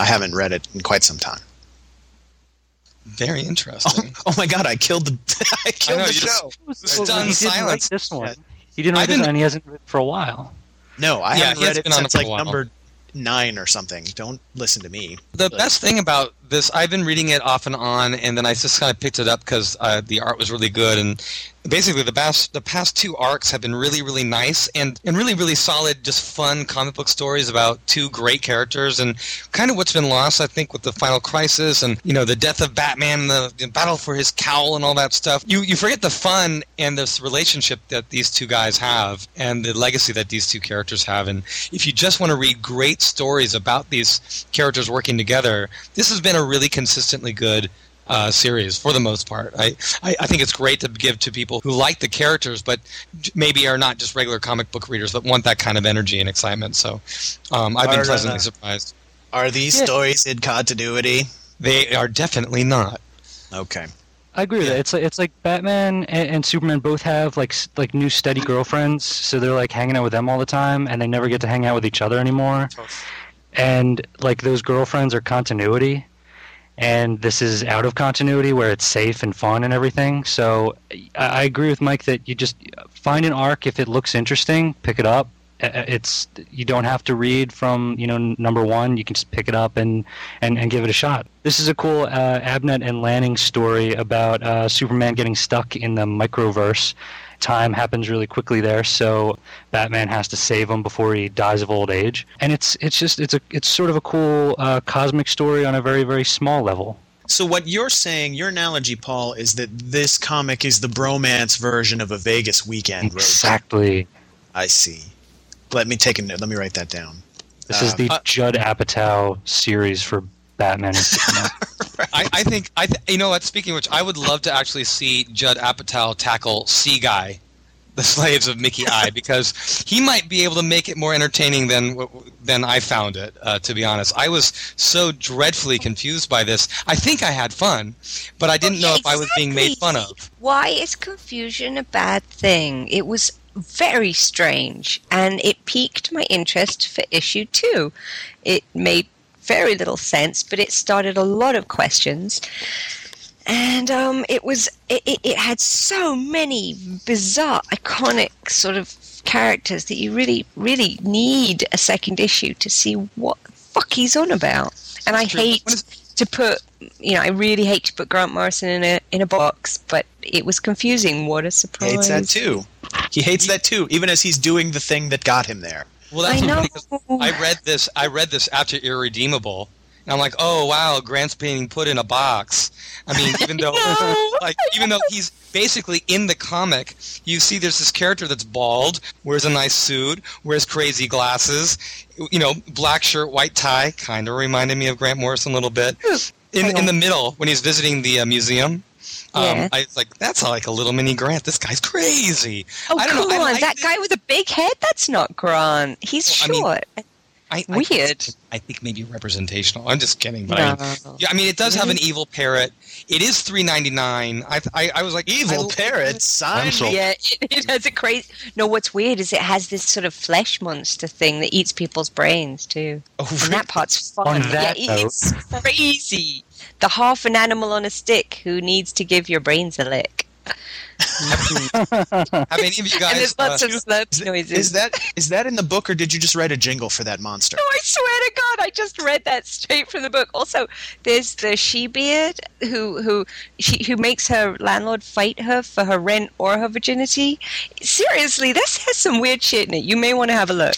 S3: I haven't read it in quite some time.
S4: Very
S3: Oh,
S4: interesting.
S3: oh my god! I killed the I killed
S4: know,
S3: the
S4: you just-
S3: show.
S4: Stunned
S1: he didn't write
S4: silence.
S1: this one. He didn't write
S4: I've
S1: this one, he hasn't written for a while.
S3: No, I
S4: Yeah,
S3: haven't read it
S4: been
S3: since like number nine or something. Don't listen to me.
S4: The
S3: But-
S4: best thing about this, I've been reading it off and on, and then I just kind of picked it up because uh, the art was really good. And basically, the past the past two arcs have been really, really nice and and really, really solid, just fun comic book stories about two great characters and kind of what's been lost, I think, with the final crisis and you know the death of Batman, the, the battle for his cowl, and all that stuff. You you forget the fun and this relationship that these two guys have and the legacy that these two characters have. And if you just want to read great stories about these characters working together, this has been a really consistently good uh, series for the most part. I, I, I think it's great to give to people who like the characters, but maybe are not just regular comic book readers, but want that kind of energy and excitement. So um, I've been
S3: Are, uh,
S4: pleasantly surprised.
S3: Are these
S1: Yeah.
S3: stories in continuity?
S4: They are definitely not.
S3: Okay.
S1: I agree with that. It's like it's like Batman and, and Superman both have like like new steady girlfriends, so they're like hanging out with them all the time, and they never get to hang out with each other anymore. And like those girlfriends are continuity, and this is out of continuity where it's safe and fun and everything. So I, agree with Mike that you just find an arc if it looks interesting, pick it up. It's you don't have to read from you know number one. You can just pick it up and and, and give it a shot. This is a cool uh, Abnett and Lanning story about uh, Superman getting stuck in the microverse. Time happens really quickly there, so Batman has to save him before he dies of old age. And it's it's just it's a it's sort of a cool uh, cosmic story on a very very small level.
S3: So what you're saying, your analogy, Paul, is that this comic is the bromance version of a Vegas weekend road.
S1: Exactly.
S3: I see. Let me take a note. Let me write that down.
S1: This is
S3: Uh,
S1: the
S4: uh,
S1: Judd Apatow series for Batman and
S4: I, I think I th- you know what. Speaking of which, I would love to actually see Judd Apatow tackle Seaguy, the slaves of Mickey Eye, because he might be able to make it more entertaining than than I found it. Uh, to be honest, I was so dreadfully confused by this. I think I had fun, but I didn't know if I was being made fun of.
S2: Why is confusion a bad thing? It was very strange, and it piqued my interest for issue two. It made very little sense, but it started a lot of questions. And um, it was it, it, it had so many bizarre, iconic sort of characters that you really, really need a second issue to see what the fuck he's on about. And I
S4: True.
S2: hate
S4: What is-
S2: to put you know, I really hate to put Grant Morrison in a in a box, but it was confusing. What a surprise.
S3: He
S2: surprise!
S3: hates that too. He hates that too, even as he's doing the thing that got him there.
S4: Well, that's
S2: I know.
S4: funny I read this. I read this after Irredeemable, and I'm like, oh wow, Grant's being put in a box. I mean, even though, like, even though he's basically in the comic, you see there's this character that's bald, wears a nice suit, wears crazy glasses, you know, black shirt, white tie, kind of reminded me of Grant Morrison a little bit. In in the middle when he's visiting the uh, museum. Um,
S2: Yeah.
S4: I was like, that's like a little mini Grant. This guy's crazy.
S2: Oh
S4: I don't know,
S2: come
S4: I
S2: on, that
S4: it.
S2: guy with a big head—that's not Grant. He's
S4: Well, I mean-
S2: short.
S4: I, I
S2: Weird.
S4: I, think maybe representational. I'm just kidding, but
S2: No.
S4: I, yeah, I mean, it does have an evil parrot. It is three ninety nine. I, I I was like
S3: Evil
S4: I-
S3: parrot, sign
S1: I'm sold.
S3: me.
S2: Yeah, it, it has a crazy. No, what's weird is it has this sort of flesh monster thing that eats people's brains too.
S3: Oh,
S2: And
S3: really?
S2: that part's fun.
S1: On that
S2: yeah, it- it's crazy. The half an animal on a stick who needs to give your brains a lick.
S4: Have any of you
S2: and
S4: guys?
S2: there's lots
S4: uh,
S2: of slurp noises.
S3: Is that is that in the book, or did you just write a jingle for that monster?
S2: No, I swear to God, I just read that straight from the book. Also, there's the she-beard who who she who makes her landlord fight her for her rent or her virginity. Seriously, this has some weird shit in it. You may want to have a look.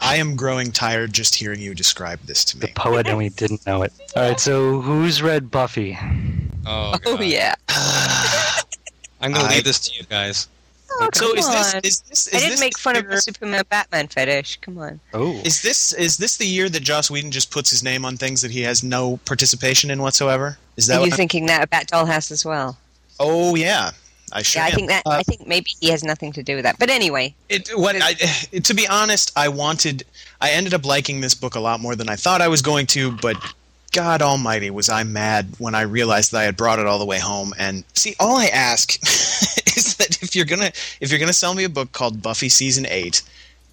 S3: I am growing tired just hearing you describe this to
S1: The
S3: me.
S1: poet, and we didn't know it. All right, so who's read Buffy?
S4: oh,
S2: Oh yeah.
S4: I'm gonna
S3: I-
S4: leave this to you guys.
S2: Oh,
S3: So is this is this is
S2: I didn't
S3: this
S2: make
S3: the
S2: fun of
S3: year-
S2: the Superman Batman fetish. Come on.
S1: Oh,
S3: Is this is this the year that Joss Whedon just puts his name on things that he has no participation in whatsoever? Is that
S2: Are you
S3: what
S2: thinking that about Dollhouse as well?
S3: Oh yeah, I sure.
S2: yeah, I
S3: am.
S2: think that.
S3: Uh,
S2: I think maybe he has nothing to do with that. But anyway,
S3: It, what I, to be honest, I wanted. I ended up liking this book a lot more than I thought I was going to, but God Almighty, was I mad when I realized that I had brought it all the way home. And see, all I ask is that if you're gonna if you're gonna sell me a book called Buffy season eight,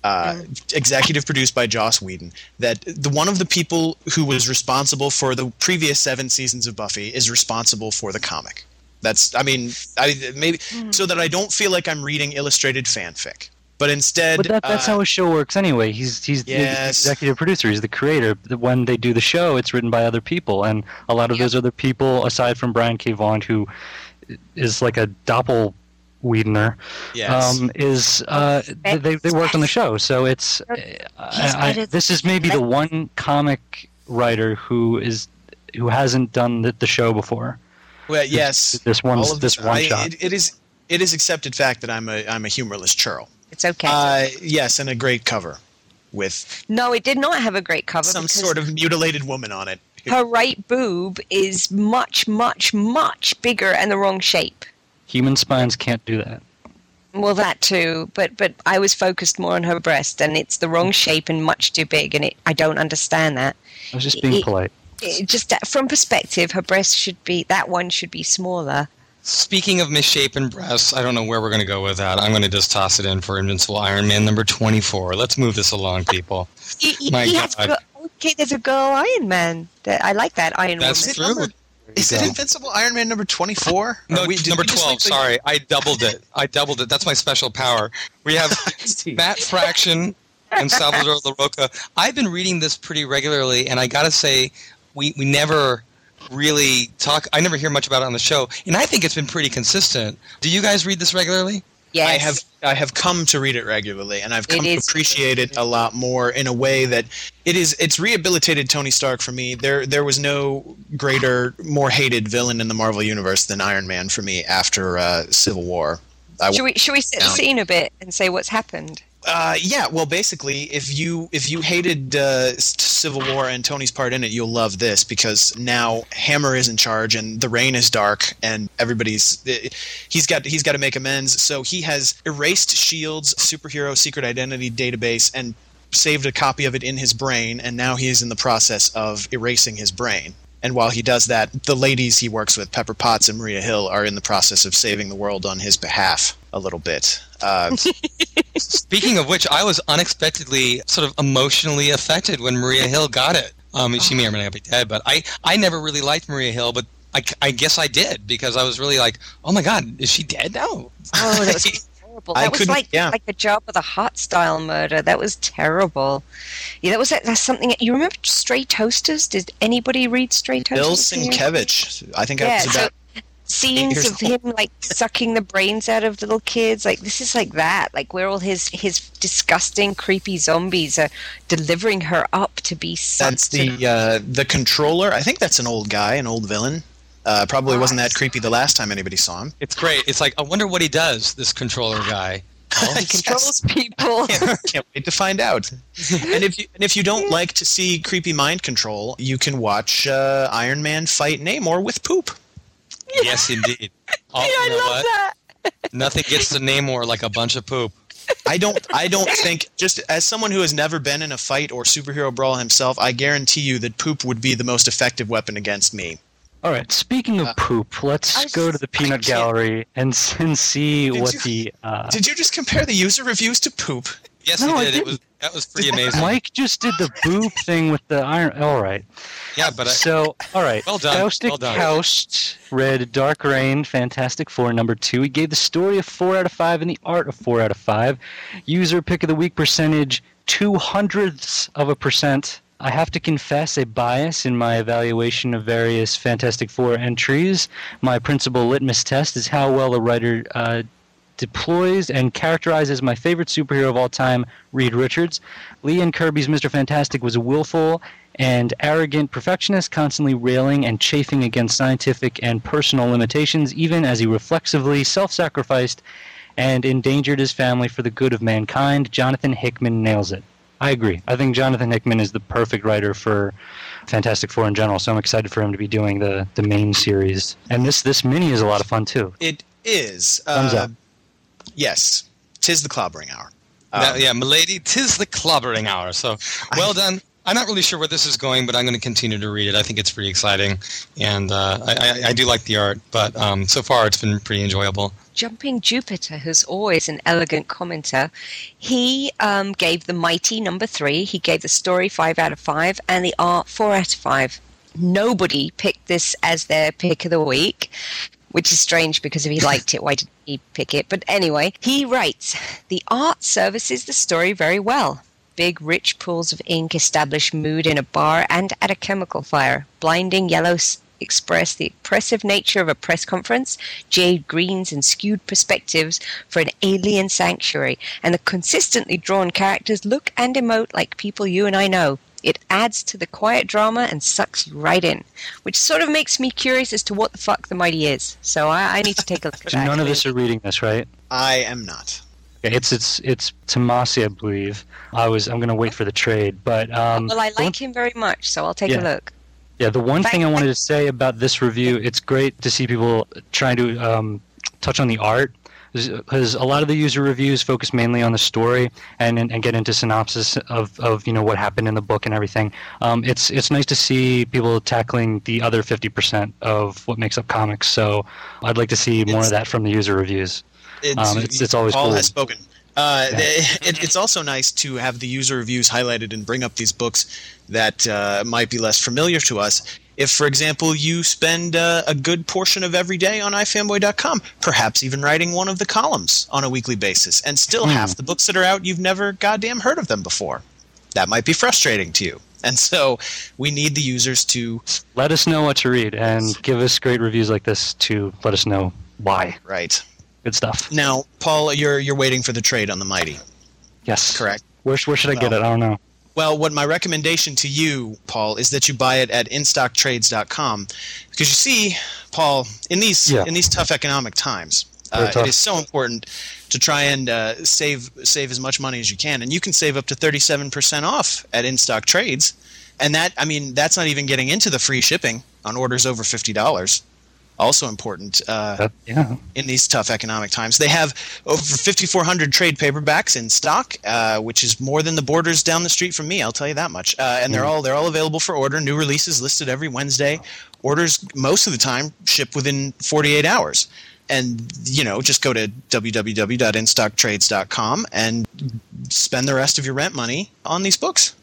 S3: uh, executive produced by Joss Whedon, that the one of the people who was responsible for the previous seven seasons of Buffy is responsible for the comic. That's, I mean, I maybe so that I don't feel like I'm reading illustrated fanfic, but instead,
S1: but that, that's
S3: uh,
S1: how a show works anyway. He's he's the executive producer. He's the creator. When they do the show, it's written by other people, and a lot of those other people, aside from Brian K. Vaughan, who is like a doppel Whedoner,
S3: yes.
S1: um, is uh, they they they work on the show. So it's uh, I, I, this is maybe the one comic writer who is who hasn't done the, the show before.
S3: well, yes.
S1: This one
S3: all of
S1: this one
S3: I-
S1: shot.
S3: It, it is it is accepted fact that I'm a I'm a humorless churl.
S2: It's okay.
S3: Uh, yes, and a great cover with
S2: no, it did not have a great cover.
S3: some sort of mutilated woman on it.
S2: her right boob is much, much, much bigger and the wrong shape.
S1: Human spines can't do that.
S2: Well, that too, but but I was focused more on her breast, and it's the wrong shape and much too big, and it, I don't understand that.
S1: I was just being
S2: It-
S1: polite.
S2: It, just that, from perspective, her breast should be that one should be smaller.
S4: Speaking of misshapen breasts, I don't know where we're going to go with that. I'm going to just toss it in for Invincible Iron Man number 24. Let's move this along, people.
S2: He, he-
S4: My
S2: he has
S4: God.
S2: go- okay, there's a girl Iron Man. That, I like that Iron
S4: That's
S2: Woman.
S4: true.
S3: Is it Invincible Iron Man number twenty four?
S4: No, number 12. Sorry, I doubled it. I doubled it. That's my special power. We have Matt Fraction and Salvador Larroca. I've been reading this pretty regularly, and I got to say, we, we never really talk. I never hear much about it on the show, and I think it's been pretty consistent. Do you guys read this regularly?
S2: Yes.
S3: I have I have come to read it regularly, and I've come to appreciate it a lot more in a way that it is. It's rehabilitated Tony Stark for me. There there was no greater, more hated villain in the Marvel universe than Iron Man for me after uh, Civil War. I,
S2: Should we should we set the scene a bit and say what's happened?
S3: Uh, yeah, well, basically, if you if you hated uh, Civil War and Tony's part in it, you'll love this because now Hammer is in charge and the rain is dark and everybody's eh, he's got he's got to make amends. So he has erased Shield's superhero secret identity database and saved a copy of it in his brain, and now he is in the process of erasing his brain. And while he does that, the ladies he works with, Pepper Potts and Maria Hill, are in the process of saving the world on his behalf a little bit. Uh,
S4: Speaking of which, I was unexpectedly sort of emotionally affected when Maria Hill got it. Um, she may or may not be dead, but I, I never really liked Maria Hill, but I, I guess I did because I was really like, oh my god, is she dead now?
S2: Oh, that was horrible.
S3: I
S2: That was like
S3: yeah.
S2: like the job of the hot style murder. That was terrible. Yeah, that was that's something. You remember Stray Toasters? Did anybody read Stray Toasters?
S3: Bill? Sienkiewicz. I think I
S2: Yeah,
S3: was
S2: so
S3: about.
S2: scenes
S3: years
S2: of him like sucking the brains out of little kids. Like this is like that. Like where all his his disgusting, creepy zombies are delivering her up to be
S3: That's the uh, the controller. I think that's an old guy, an old villain. Uh, probably wasn't that creepy the last time anybody saw him.
S4: It's great. It's like I wonder what he does. This controller guy.
S2: he controls people.
S3: Can't, can't wait to find out. And if you and if you don't like to see creepy mind control, you can watch uh, Iron Man fight Namor with poop.
S4: Yes, indeed. Oh,
S2: I
S4: you know
S2: love
S4: what?
S2: that.
S4: Nothing gets to Namor like a bunch of poop.
S3: I don't. I don't think. Just as someone who has never been in a fight or superhero brawl himself, I guarantee you that poop would be the most effective weapon against me.
S1: All right. Speaking of
S3: Uh,
S1: poop, let's
S2: I was-
S1: go to the peanut gallery and, and see
S3: Did
S1: what
S3: you-
S1: the. Uh,
S3: Did you just compare the user reviews to poop?
S4: Yes,
S1: No, I
S4: he did. It was that was pretty amazing.
S1: Mike just did the boob thing with the iron. All right.
S4: yeah, but I,
S1: so, all right.
S4: Well done,
S1: Faustic
S4: well done.
S1: Kaust read Dark Reign, Fantastic Four, number two. He gave the story a four out of five and the art a four out of five. User pick of the week percentage, two hundredths of a percent. I have to confess a bias in my evaluation of various Fantastic Four entries. My principal litmus test is how well a writer uh, deploys and characterizes my favorite superhero of all time, Reed Richards. Lee and Kirby's Mr. Fantastic was a willful and arrogant perfectionist, constantly railing and chafing against scientific and personal limitations, even as he reflexively self sacrificed and endangered his family for the good of mankind. Jonathan Hickman nails it. I agree. I think Jonathan Hickman is the perfect writer for Fantastic Four in general, so I'm excited for him to be doing the, the main series. And this, this mini is a lot of fun, too.
S3: It is.
S1: Thumbs
S3: uh,
S1: up.
S3: Yes, tis the clobbering hour.
S4: that-
S3: Um,
S4: yeah, milady, tis the clobbering hour. So well done. I'm not really sure where this is going, but I'm going to continue to read it. I think it's pretty exciting, and uh, I, I, I do like the art. But um, so far, it's been pretty enjoyable.
S2: Jumping Jupiter, who's always an elegant commenter, he um, gave the Mighty number three. He gave the story five out of five and the art four out of five. Nobody picked this as their pick of the week, which is strange because if he liked it, why didn't he pick it? But anyway, he writes The art services the story very well. Big, rich pools of ink establish mood in a bar and at a chemical fire. Blinding yellows express the oppressive nature of a press conference, jade greens and skewed perspectives for an alien sanctuary, and the consistently drawn characters look and emote like people you and I know. It adds to the quiet drama and sucks you right in, which sort of makes me curious as to what the fuck the mighty is. So I, I need to take a look at that.
S1: none of us are reading this, right?
S3: I am not.
S1: Okay, It's it's it's Tomasi, I believe. I was I'm gonna wait for the trade, but um,
S2: Well, I
S1: the one-
S2: like him very much, so I'll take
S1: Yeah.
S2: a look.
S1: Yeah. The one thing I wanted to say about this review, it's great to see people trying to um, touch on the art, because a lot of the user reviews focus mainly on the story and and, and get into synopsis of, of you know what happened in the book and everything. Um, it's it's nice to see people tackling the other fifty percent of what makes up comics. So I'd like to see more
S3: It's-
S1: of that from the user reviews.
S3: It's,
S1: Um, it's- it's always
S3: Paul
S1: cool.
S3: has spoken. Uh,
S1: Yeah.
S3: it, it's also nice to have the user reviews highlighted and bring up these books that uh, might be less familiar to us. If, for example, you spend uh, a good portion of every day on ifanboy.com, perhaps even writing one of the columns on a weekly basis, and still
S1: Hmm.
S3: half the books that are out, you've never goddamn heard of them before. That might be frustrating to you. And so we need the users to,
S1: let us know what to read and give us great reviews like this to let us know why.
S3: right.
S1: Good stuff.
S3: Now, Paul, you're, you're waiting for the trade on the Mighty,
S1: Yes.
S3: correct?
S1: Where, where should I get it? I don't know.
S3: Well, what my recommendation to you, Paul, is that you buy it at instocktrades.com because you see, Paul, in these
S1: Yeah.
S3: in these tough economic times, uh,
S1: tough.
S3: it is so important to try and uh, save save as much money as you can, and you can save up to thirty seven percent off at InStock Trades, and that I mean that's not even getting into the free shipping on orders over fifty dollars. Also important. Uh,
S1: yeah.
S3: in these tough economic times. They have over 5,400 trade paperbacks in stock, uh, which is more than the borders down the street from me. I'll tell you that much. Uh, and they're all they're all available for order. New releases listed every Wednesday. Orders most of the time ship within 48 hours. And you know, just go to www.instocktrades.com and spend the rest of your rent money on these books.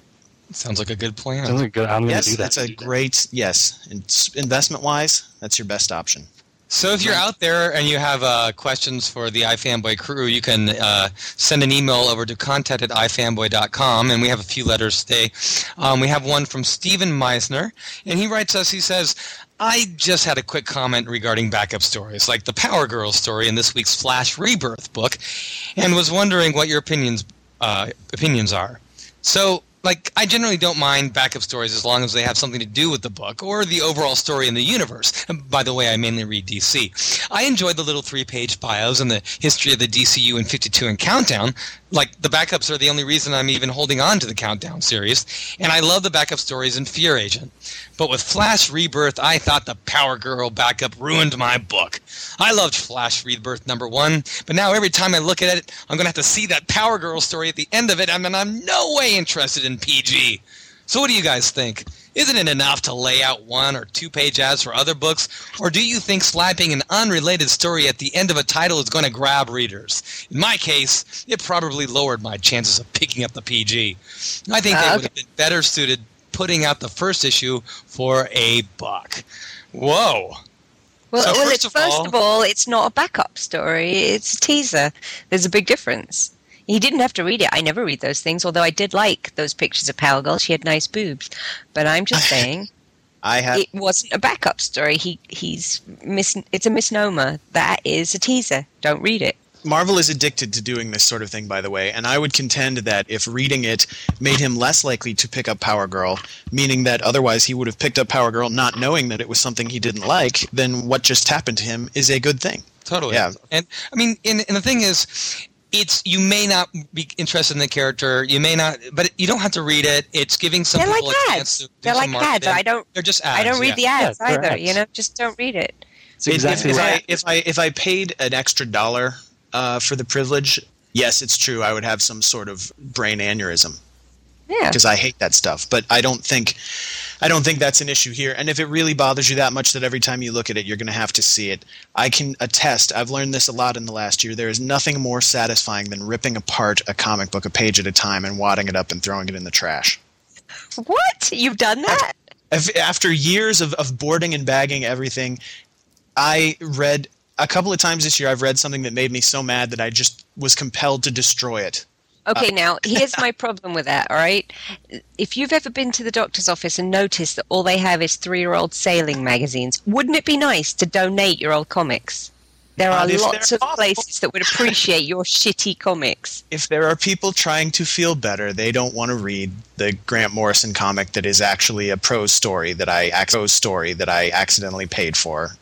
S4: Sounds like a good plan.
S1: Sounds like good. I'm going to
S3: yes,
S1: do that.
S3: that's a great yes. Investment wise, that's your best option.
S4: So if you're out there and you have uh, questions for the iFanboy crew, you can uh, send an email over to contact at ifanboy.com, and we have a few letters today. Um, we have one from Stephen Meisner, and he writes us, he says, I just had a quick comment regarding backup stories, like the Power Girl story in this week's Flash Rebirth book, and was wondering what your opinions uh, opinions are. So like I generally don't mind backup stories as long as they have something to do with the book or the overall story in the universe. And by the way, I mainly read DC. I enjoyed the little three-page bios and the history of the DCU in 52 and Countdown. Like the backups are the only reason I'm even holding on to the Countdown series, and I love the backup stories in Fear Agent. But with Flash Rebirth, I thought the Power Girl backup ruined my book. I loved Flash Rebirth number one, but now every time I look at it, I'm gonna have to see that Power Girl story at the end of it, mean, I'm no way interested in PG. So what do you guys think? Isn't it enough to lay out one or two page ads for other books? Or do you think slapping an unrelated story at the end of a title is going to grab readers? In my case, it probably lowered my chances of picking up the PG. I think they
S2: Uh,
S4: would have been better suited putting out the first issue for a buck. Whoa.
S2: Well,
S4: So
S2: well
S4: first of
S2: first
S4: all-
S2: of all, it's not a backup story. It's a teaser. There's a big difference. He didn't have to read it. I never read those things, although I did like those pictures of Power Girl. She had nice boobs. But I'm just saying,
S3: I have
S2: it wasn't a backup story. He he's mis- It's a misnomer. That is a teaser. Don't read it.
S3: Marvel is addicted to doing this sort of thing, by the way, and I would contend that if reading it made him less likely to pick up Power Girl, meaning that otherwise he would have picked up Power Girl not knowing that it was something he didn't like, then what just happened to him is a good thing.
S4: Totally.
S3: Yeah.
S4: And I mean, and, and the thing is, it's you may not be interested in the character, you may not, but you don't have to read it. It's giving some
S2: They're like
S4: people a chance
S2: ads.
S4: to do
S2: They're
S4: some
S2: like ads. I don't.
S4: They're just ads.
S2: I don't read
S4: yeah.
S2: the ads
S1: Yeah,
S2: either.
S1: ads.
S2: You know, just don't read it.
S1: It's
S3: If-
S1: exactly
S3: if, if
S1: right.
S3: I if I if I paid an extra dollar uh, for the privilege, yes, it's true. I would have some sort of brain aneurysm
S2: Yeah.
S3: because I hate that stuff. But I don't think I don't think that's an issue here. And if it really bothers you that much that every time you look at it, you're going to have to see it, I can attest. I've learned this a lot in the last year. There is nothing more satisfying than ripping apart a comic book a page at a time and wadding it up and throwing it in the trash.
S2: What? You've done that?
S3: If, after years of, of boarding and bagging everything, I read a couple of times this year. I've read something that made me so mad that I just was compelled to destroy it.
S2: Okay, now here's my problem with that, all right? If you've ever been to the doctor's office and noticed that all they have is three year old sailing magazines, wouldn't it be nice to donate your old comics? There are lots of places that would appreciate your shitty comics.
S3: If there are people trying to feel better, they don't want to read the Grant Morrison comic that is actually a prose story that I ac- prose story that I accidentally paid for,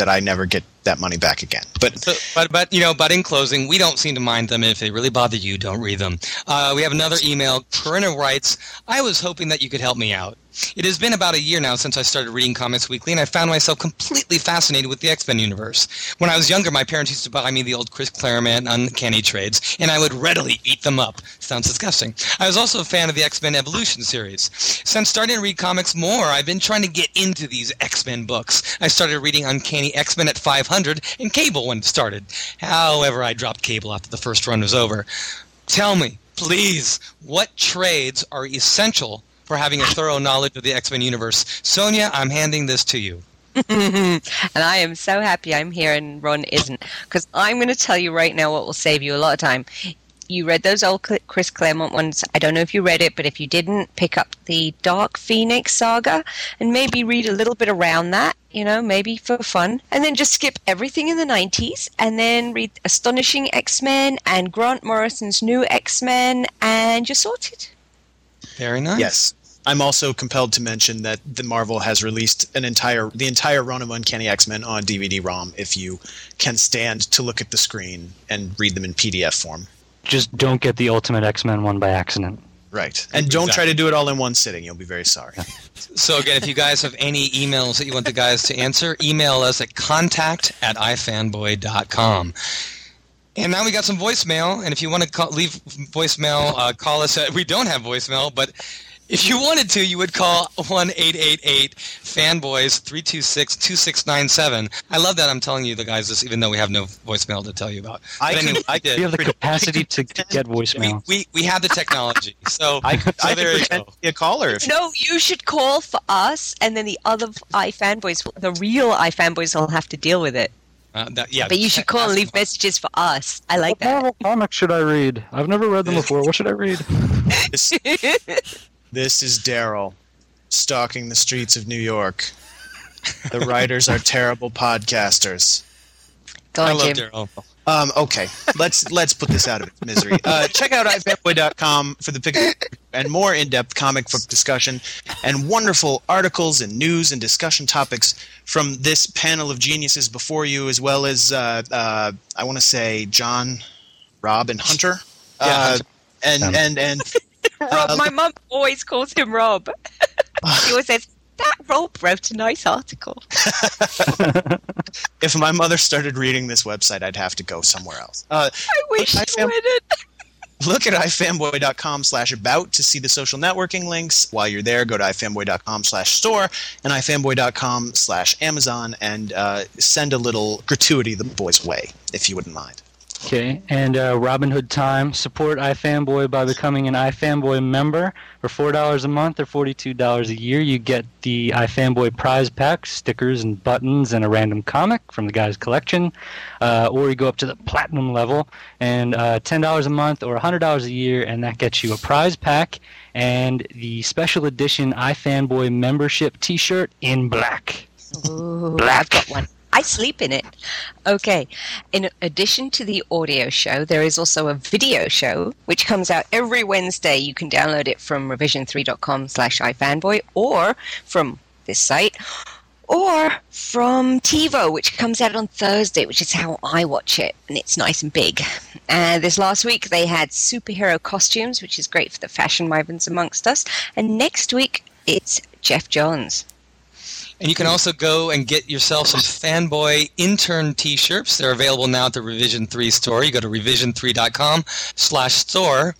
S3: that I never get that money back again. But
S4: So, but but you know, but in closing, we don't seem to mind them. If they really bother you, don't read them. Uh, we have another email. Corinna writes, "I was hoping that you could help me out. It has been about a year now since I started reading Comics Weekly, and I found myself completely fascinated with the X Men universe. When I was younger, my parents used to buy me the old Chris Claremont Uncanny trades, and I would readily eat them up. Sounds disgusting. I was also a fan of the X Men Evolution series. Since starting to read comics more, I've been trying to get into these X Men books. I started reading Uncanny X Men at 500 and Cable when it started. However, I dropped Cable after the first run was over. Tell me, please, what trades are essential for having a thorough knowledge of the X Men universe? Sonia, I'm handing this to you.
S2: and I am so happy I'm here and Ron isn't. Because I'm going to tell you right now what will save you a lot of time. You read those old Chris Claremont ones. I don't know if you read it, but if you didn't, pick up the Dark Phoenix saga and maybe read a little bit around that, you know, maybe for fun. And then just skip everything in the 90s and then read Astonishing X Men and Grant Morrison's New X Men, and you're sorted.
S4: Very nice.
S3: yes, I'm also compelled to mention that the Marvel has released an entire the entire run of Uncanny X Men on DVD-ROM. If you can stand to look at the screen and read them in PDF form.
S1: Just don't get the Ultimate X Men one by accident.
S3: Right. And don't try to do it all in one sitting. You'll be very sorry.
S4: So again, if you guys have any emails that you want the guys to answer, email us at contact at ifanboy.com. And now we got some voicemail, and if you want to call, leave voicemail, uh, call us. At, we don't have voicemail, but if you wanted to, you would call one eight eight eight fanboys three two six two six nine seven. I love that I'm telling you the guys this, even though we have no voicemail to tell you about.
S3: I
S4: But
S3: could-
S4: anyway,
S3: I
S4: we did.
S1: We have the
S3: Pretty-
S1: capacity to, to get voicemail.
S4: we, we have the technology. So,
S3: I could,
S4: so
S3: I
S4: there
S3: could
S4: you
S3: pretend
S4: go.
S3: to be a caller if
S2: No, you should call for us, and then the other iFanboys, will- the real iFanboys, will have to deal with it.
S4: Uh, that, yeah,
S2: But you should call and leave messages for us. I like
S1: What
S2: that.
S1: Marvel comics should I read? I've never read them before. What should I read?
S3: This, this is Daryl stalking the streets of New York. The writers are terrible podcasters.
S2: Go
S4: I
S2: on,
S4: love Daryl.
S3: Um, okay, let's let's put this out of its misery. Uh, check out ifanboy.com for the pick and more in-depth comic book discussion and wonderful articles and news and discussion topics from this panel of geniuses before you, as well as uh, uh, I want to say John, Rob, and Hunter. Uh, and,
S1: Um,
S3: and and
S2: Rob,
S3: Uh,
S2: my mum always calls him Rob. she always says, that Rob wrote a nice article.
S3: if my mother started reading this website, I'd have to go somewhere else. Uh,
S2: I wish
S3: I fam-
S2: wouldn't.
S3: look at ifanboy.com slash about to see the social networking links. While you're there, go to ifanboy.com slash store and ifanboy.com slash Amazon and uh, send a little gratuity the boys' way, if you wouldn't mind.
S1: Okay, and uh, Robinhood Time. Support iFanboy by becoming an iFanboy member. For $4 a month or $42 a year, you get the iFanboy prize pack, stickers and buttons, and a random comic from the guy's collection. Uh, or you go up to the platinum level, and uh, $10 a month or $100 a year, and that gets you a prize pack and the special edition iFanboy membership t shirt in black.
S2: Ooh,
S1: Black.
S2: I sleep in it. Okay. In addition to the audio show, there is also a video show which comes out every Wednesday. You can download it from revision3.com slash ifanboy or from this site or from TiVo, which comes out on Thursday, which is how I watch it, and it's nice and big. Uh, this last week they had superhero costumes, which is great for the fashion mavens amongst us, and next week it's Geoff Johns.
S4: And you can also go and get yourself some fanboy intern t-shirts. They're available now at the Revision 3 store. You go to revision3.com slash store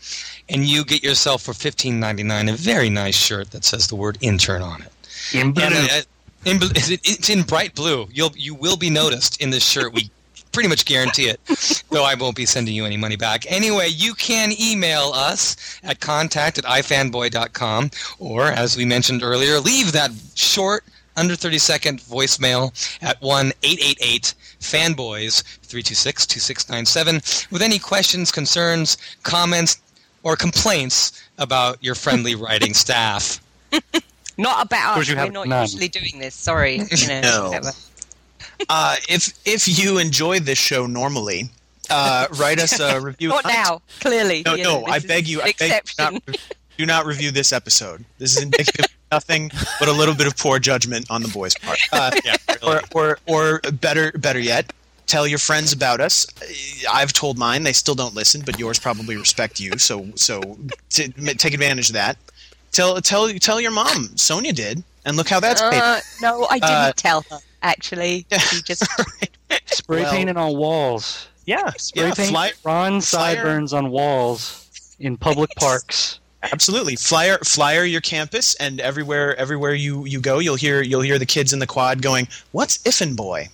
S4: and you get yourself for $15.99 a very nice shirt that says the word intern on it.
S1: In blue.
S4: And, uh, in, it's in bright blue. You'll you will be noticed in this shirt. We pretty much guarantee it. Though I won't be sending you any money back. Anyway, you can email us at contact at ifanboy.com or as we mentioned earlier, leave that short under 30 second voicemail at 1 888 fanboys 326 2697 with any questions, concerns, comments, or complaints about your friendly writing staff.
S2: Not about
S1: course
S2: us.
S1: you
S2: We're not
S1: none.
S2: usually doing this. Sorry. You know,
S3: No. Uh, if if you enjoy this show normally, uh, write us a review.
S2: Not now. Clearly.
S3: No,
S2: you know,
S3: no, I beg you, I beg you do
S2: exception.
S3: not, do not review this episode. This is indicative of nothing but a little bit of poor judgment on the boys' part. Uh, or, or, or better, better yet, tell your friends about us. I've told mine; they still don't listen, but yours probably respect you. So, so t- take advantage of that. Tell, tell, tell your mom. Sonia did, and look how that's paid.
S2: Uh, no, I didn't
S3: Uh,
S2: tell her. Actually, she just
S1: Spray
S3: Well-
S1: painted on walls.
S3: Yeah,
S1: Spray
S3: yeah,
S1: paint
S3: fly,
S1: Ron
S3: flyer-
S1: sideburns on walls in public parks.
S3: Absolutely, flyer flyer your campus, and everywhere everywhere you, you go, you'll hear you'll hear the kids in the quad going, "What's Iffin boy?"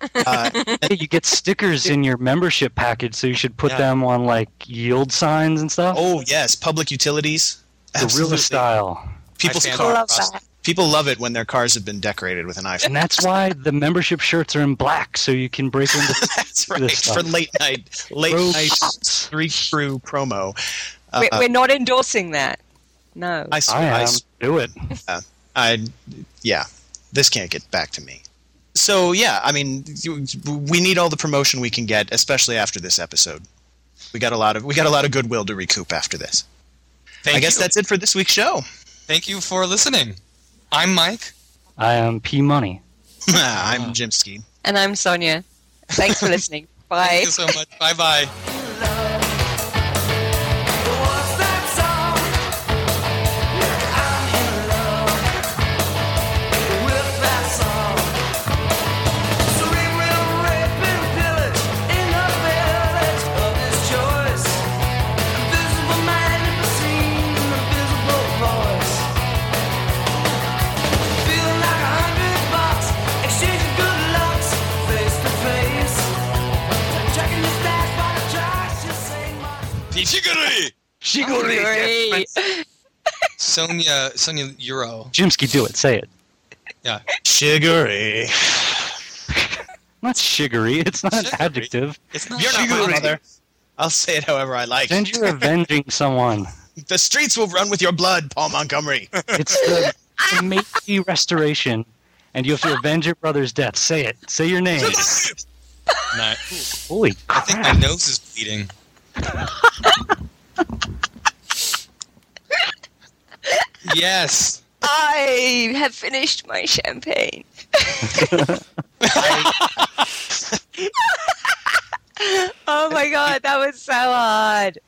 S3: Uh,
S1: you get stickers in your membership package, so you should put
S4: Yeah.
S1: them on like yield signs and stuff.
S3: oh yes, public utilities.
S1: guerrilla
S3: Absolutely.
S1: style.
S3: People's cars.
S2: love that.
S3: People love it when their cars have been decorated with an iPhone.
S1: And that's why the membership shirts are in black, so you can break into
S3: That's
S1: This
S3: right
S1: stuff.
S3: for late night late
S1: Pro
S3: night
S1: pops.
S3: street crew promo. Uh,
S2: we're, we're not endorsing that. No.
S3: I
S1: I
S3: swear, I,
S1: am.
S3: s-
S1: Do it.
S3: I, yeah, this can't get back to me. So yeah, I mean, we need all the promotion we can get, especially after this episode. We got a lot of we got a lot of goodwill to recoup after this.
S4: Thank
S3: I guess
S4: you.
S3: that's it for this week's show.
S4: Thank you for listening. I'm Mike.
S1: I am P Money.
S3: I'm Jim Ski.
S2: And I'm Sonia. Thanks for listening. Bye.
S4: Thank you so much. Bye bye. Pichiguri!
S2: Great.
S4: Sonia, Sonia Euro.
S1: Jimsky, do it. Say it.
S4: Yeah.
S3: Sugary.
S1: Not sugary. It's not an adjective.
S4: It's not
S3: You're not my mother. I'll say it however I like.
S1: Then you're avenging someone.
S3: The streets will run with your blood, Paul Montgomery.
S1: It's the, the Meiji restoration, and you have to avenge your brother's death. Say it. Say your name.
S4: Nah,
S1: Holy
S4: I think my nose is bleeding. Yes.
S2: I have finished my champagne. oh my god, that was so hard.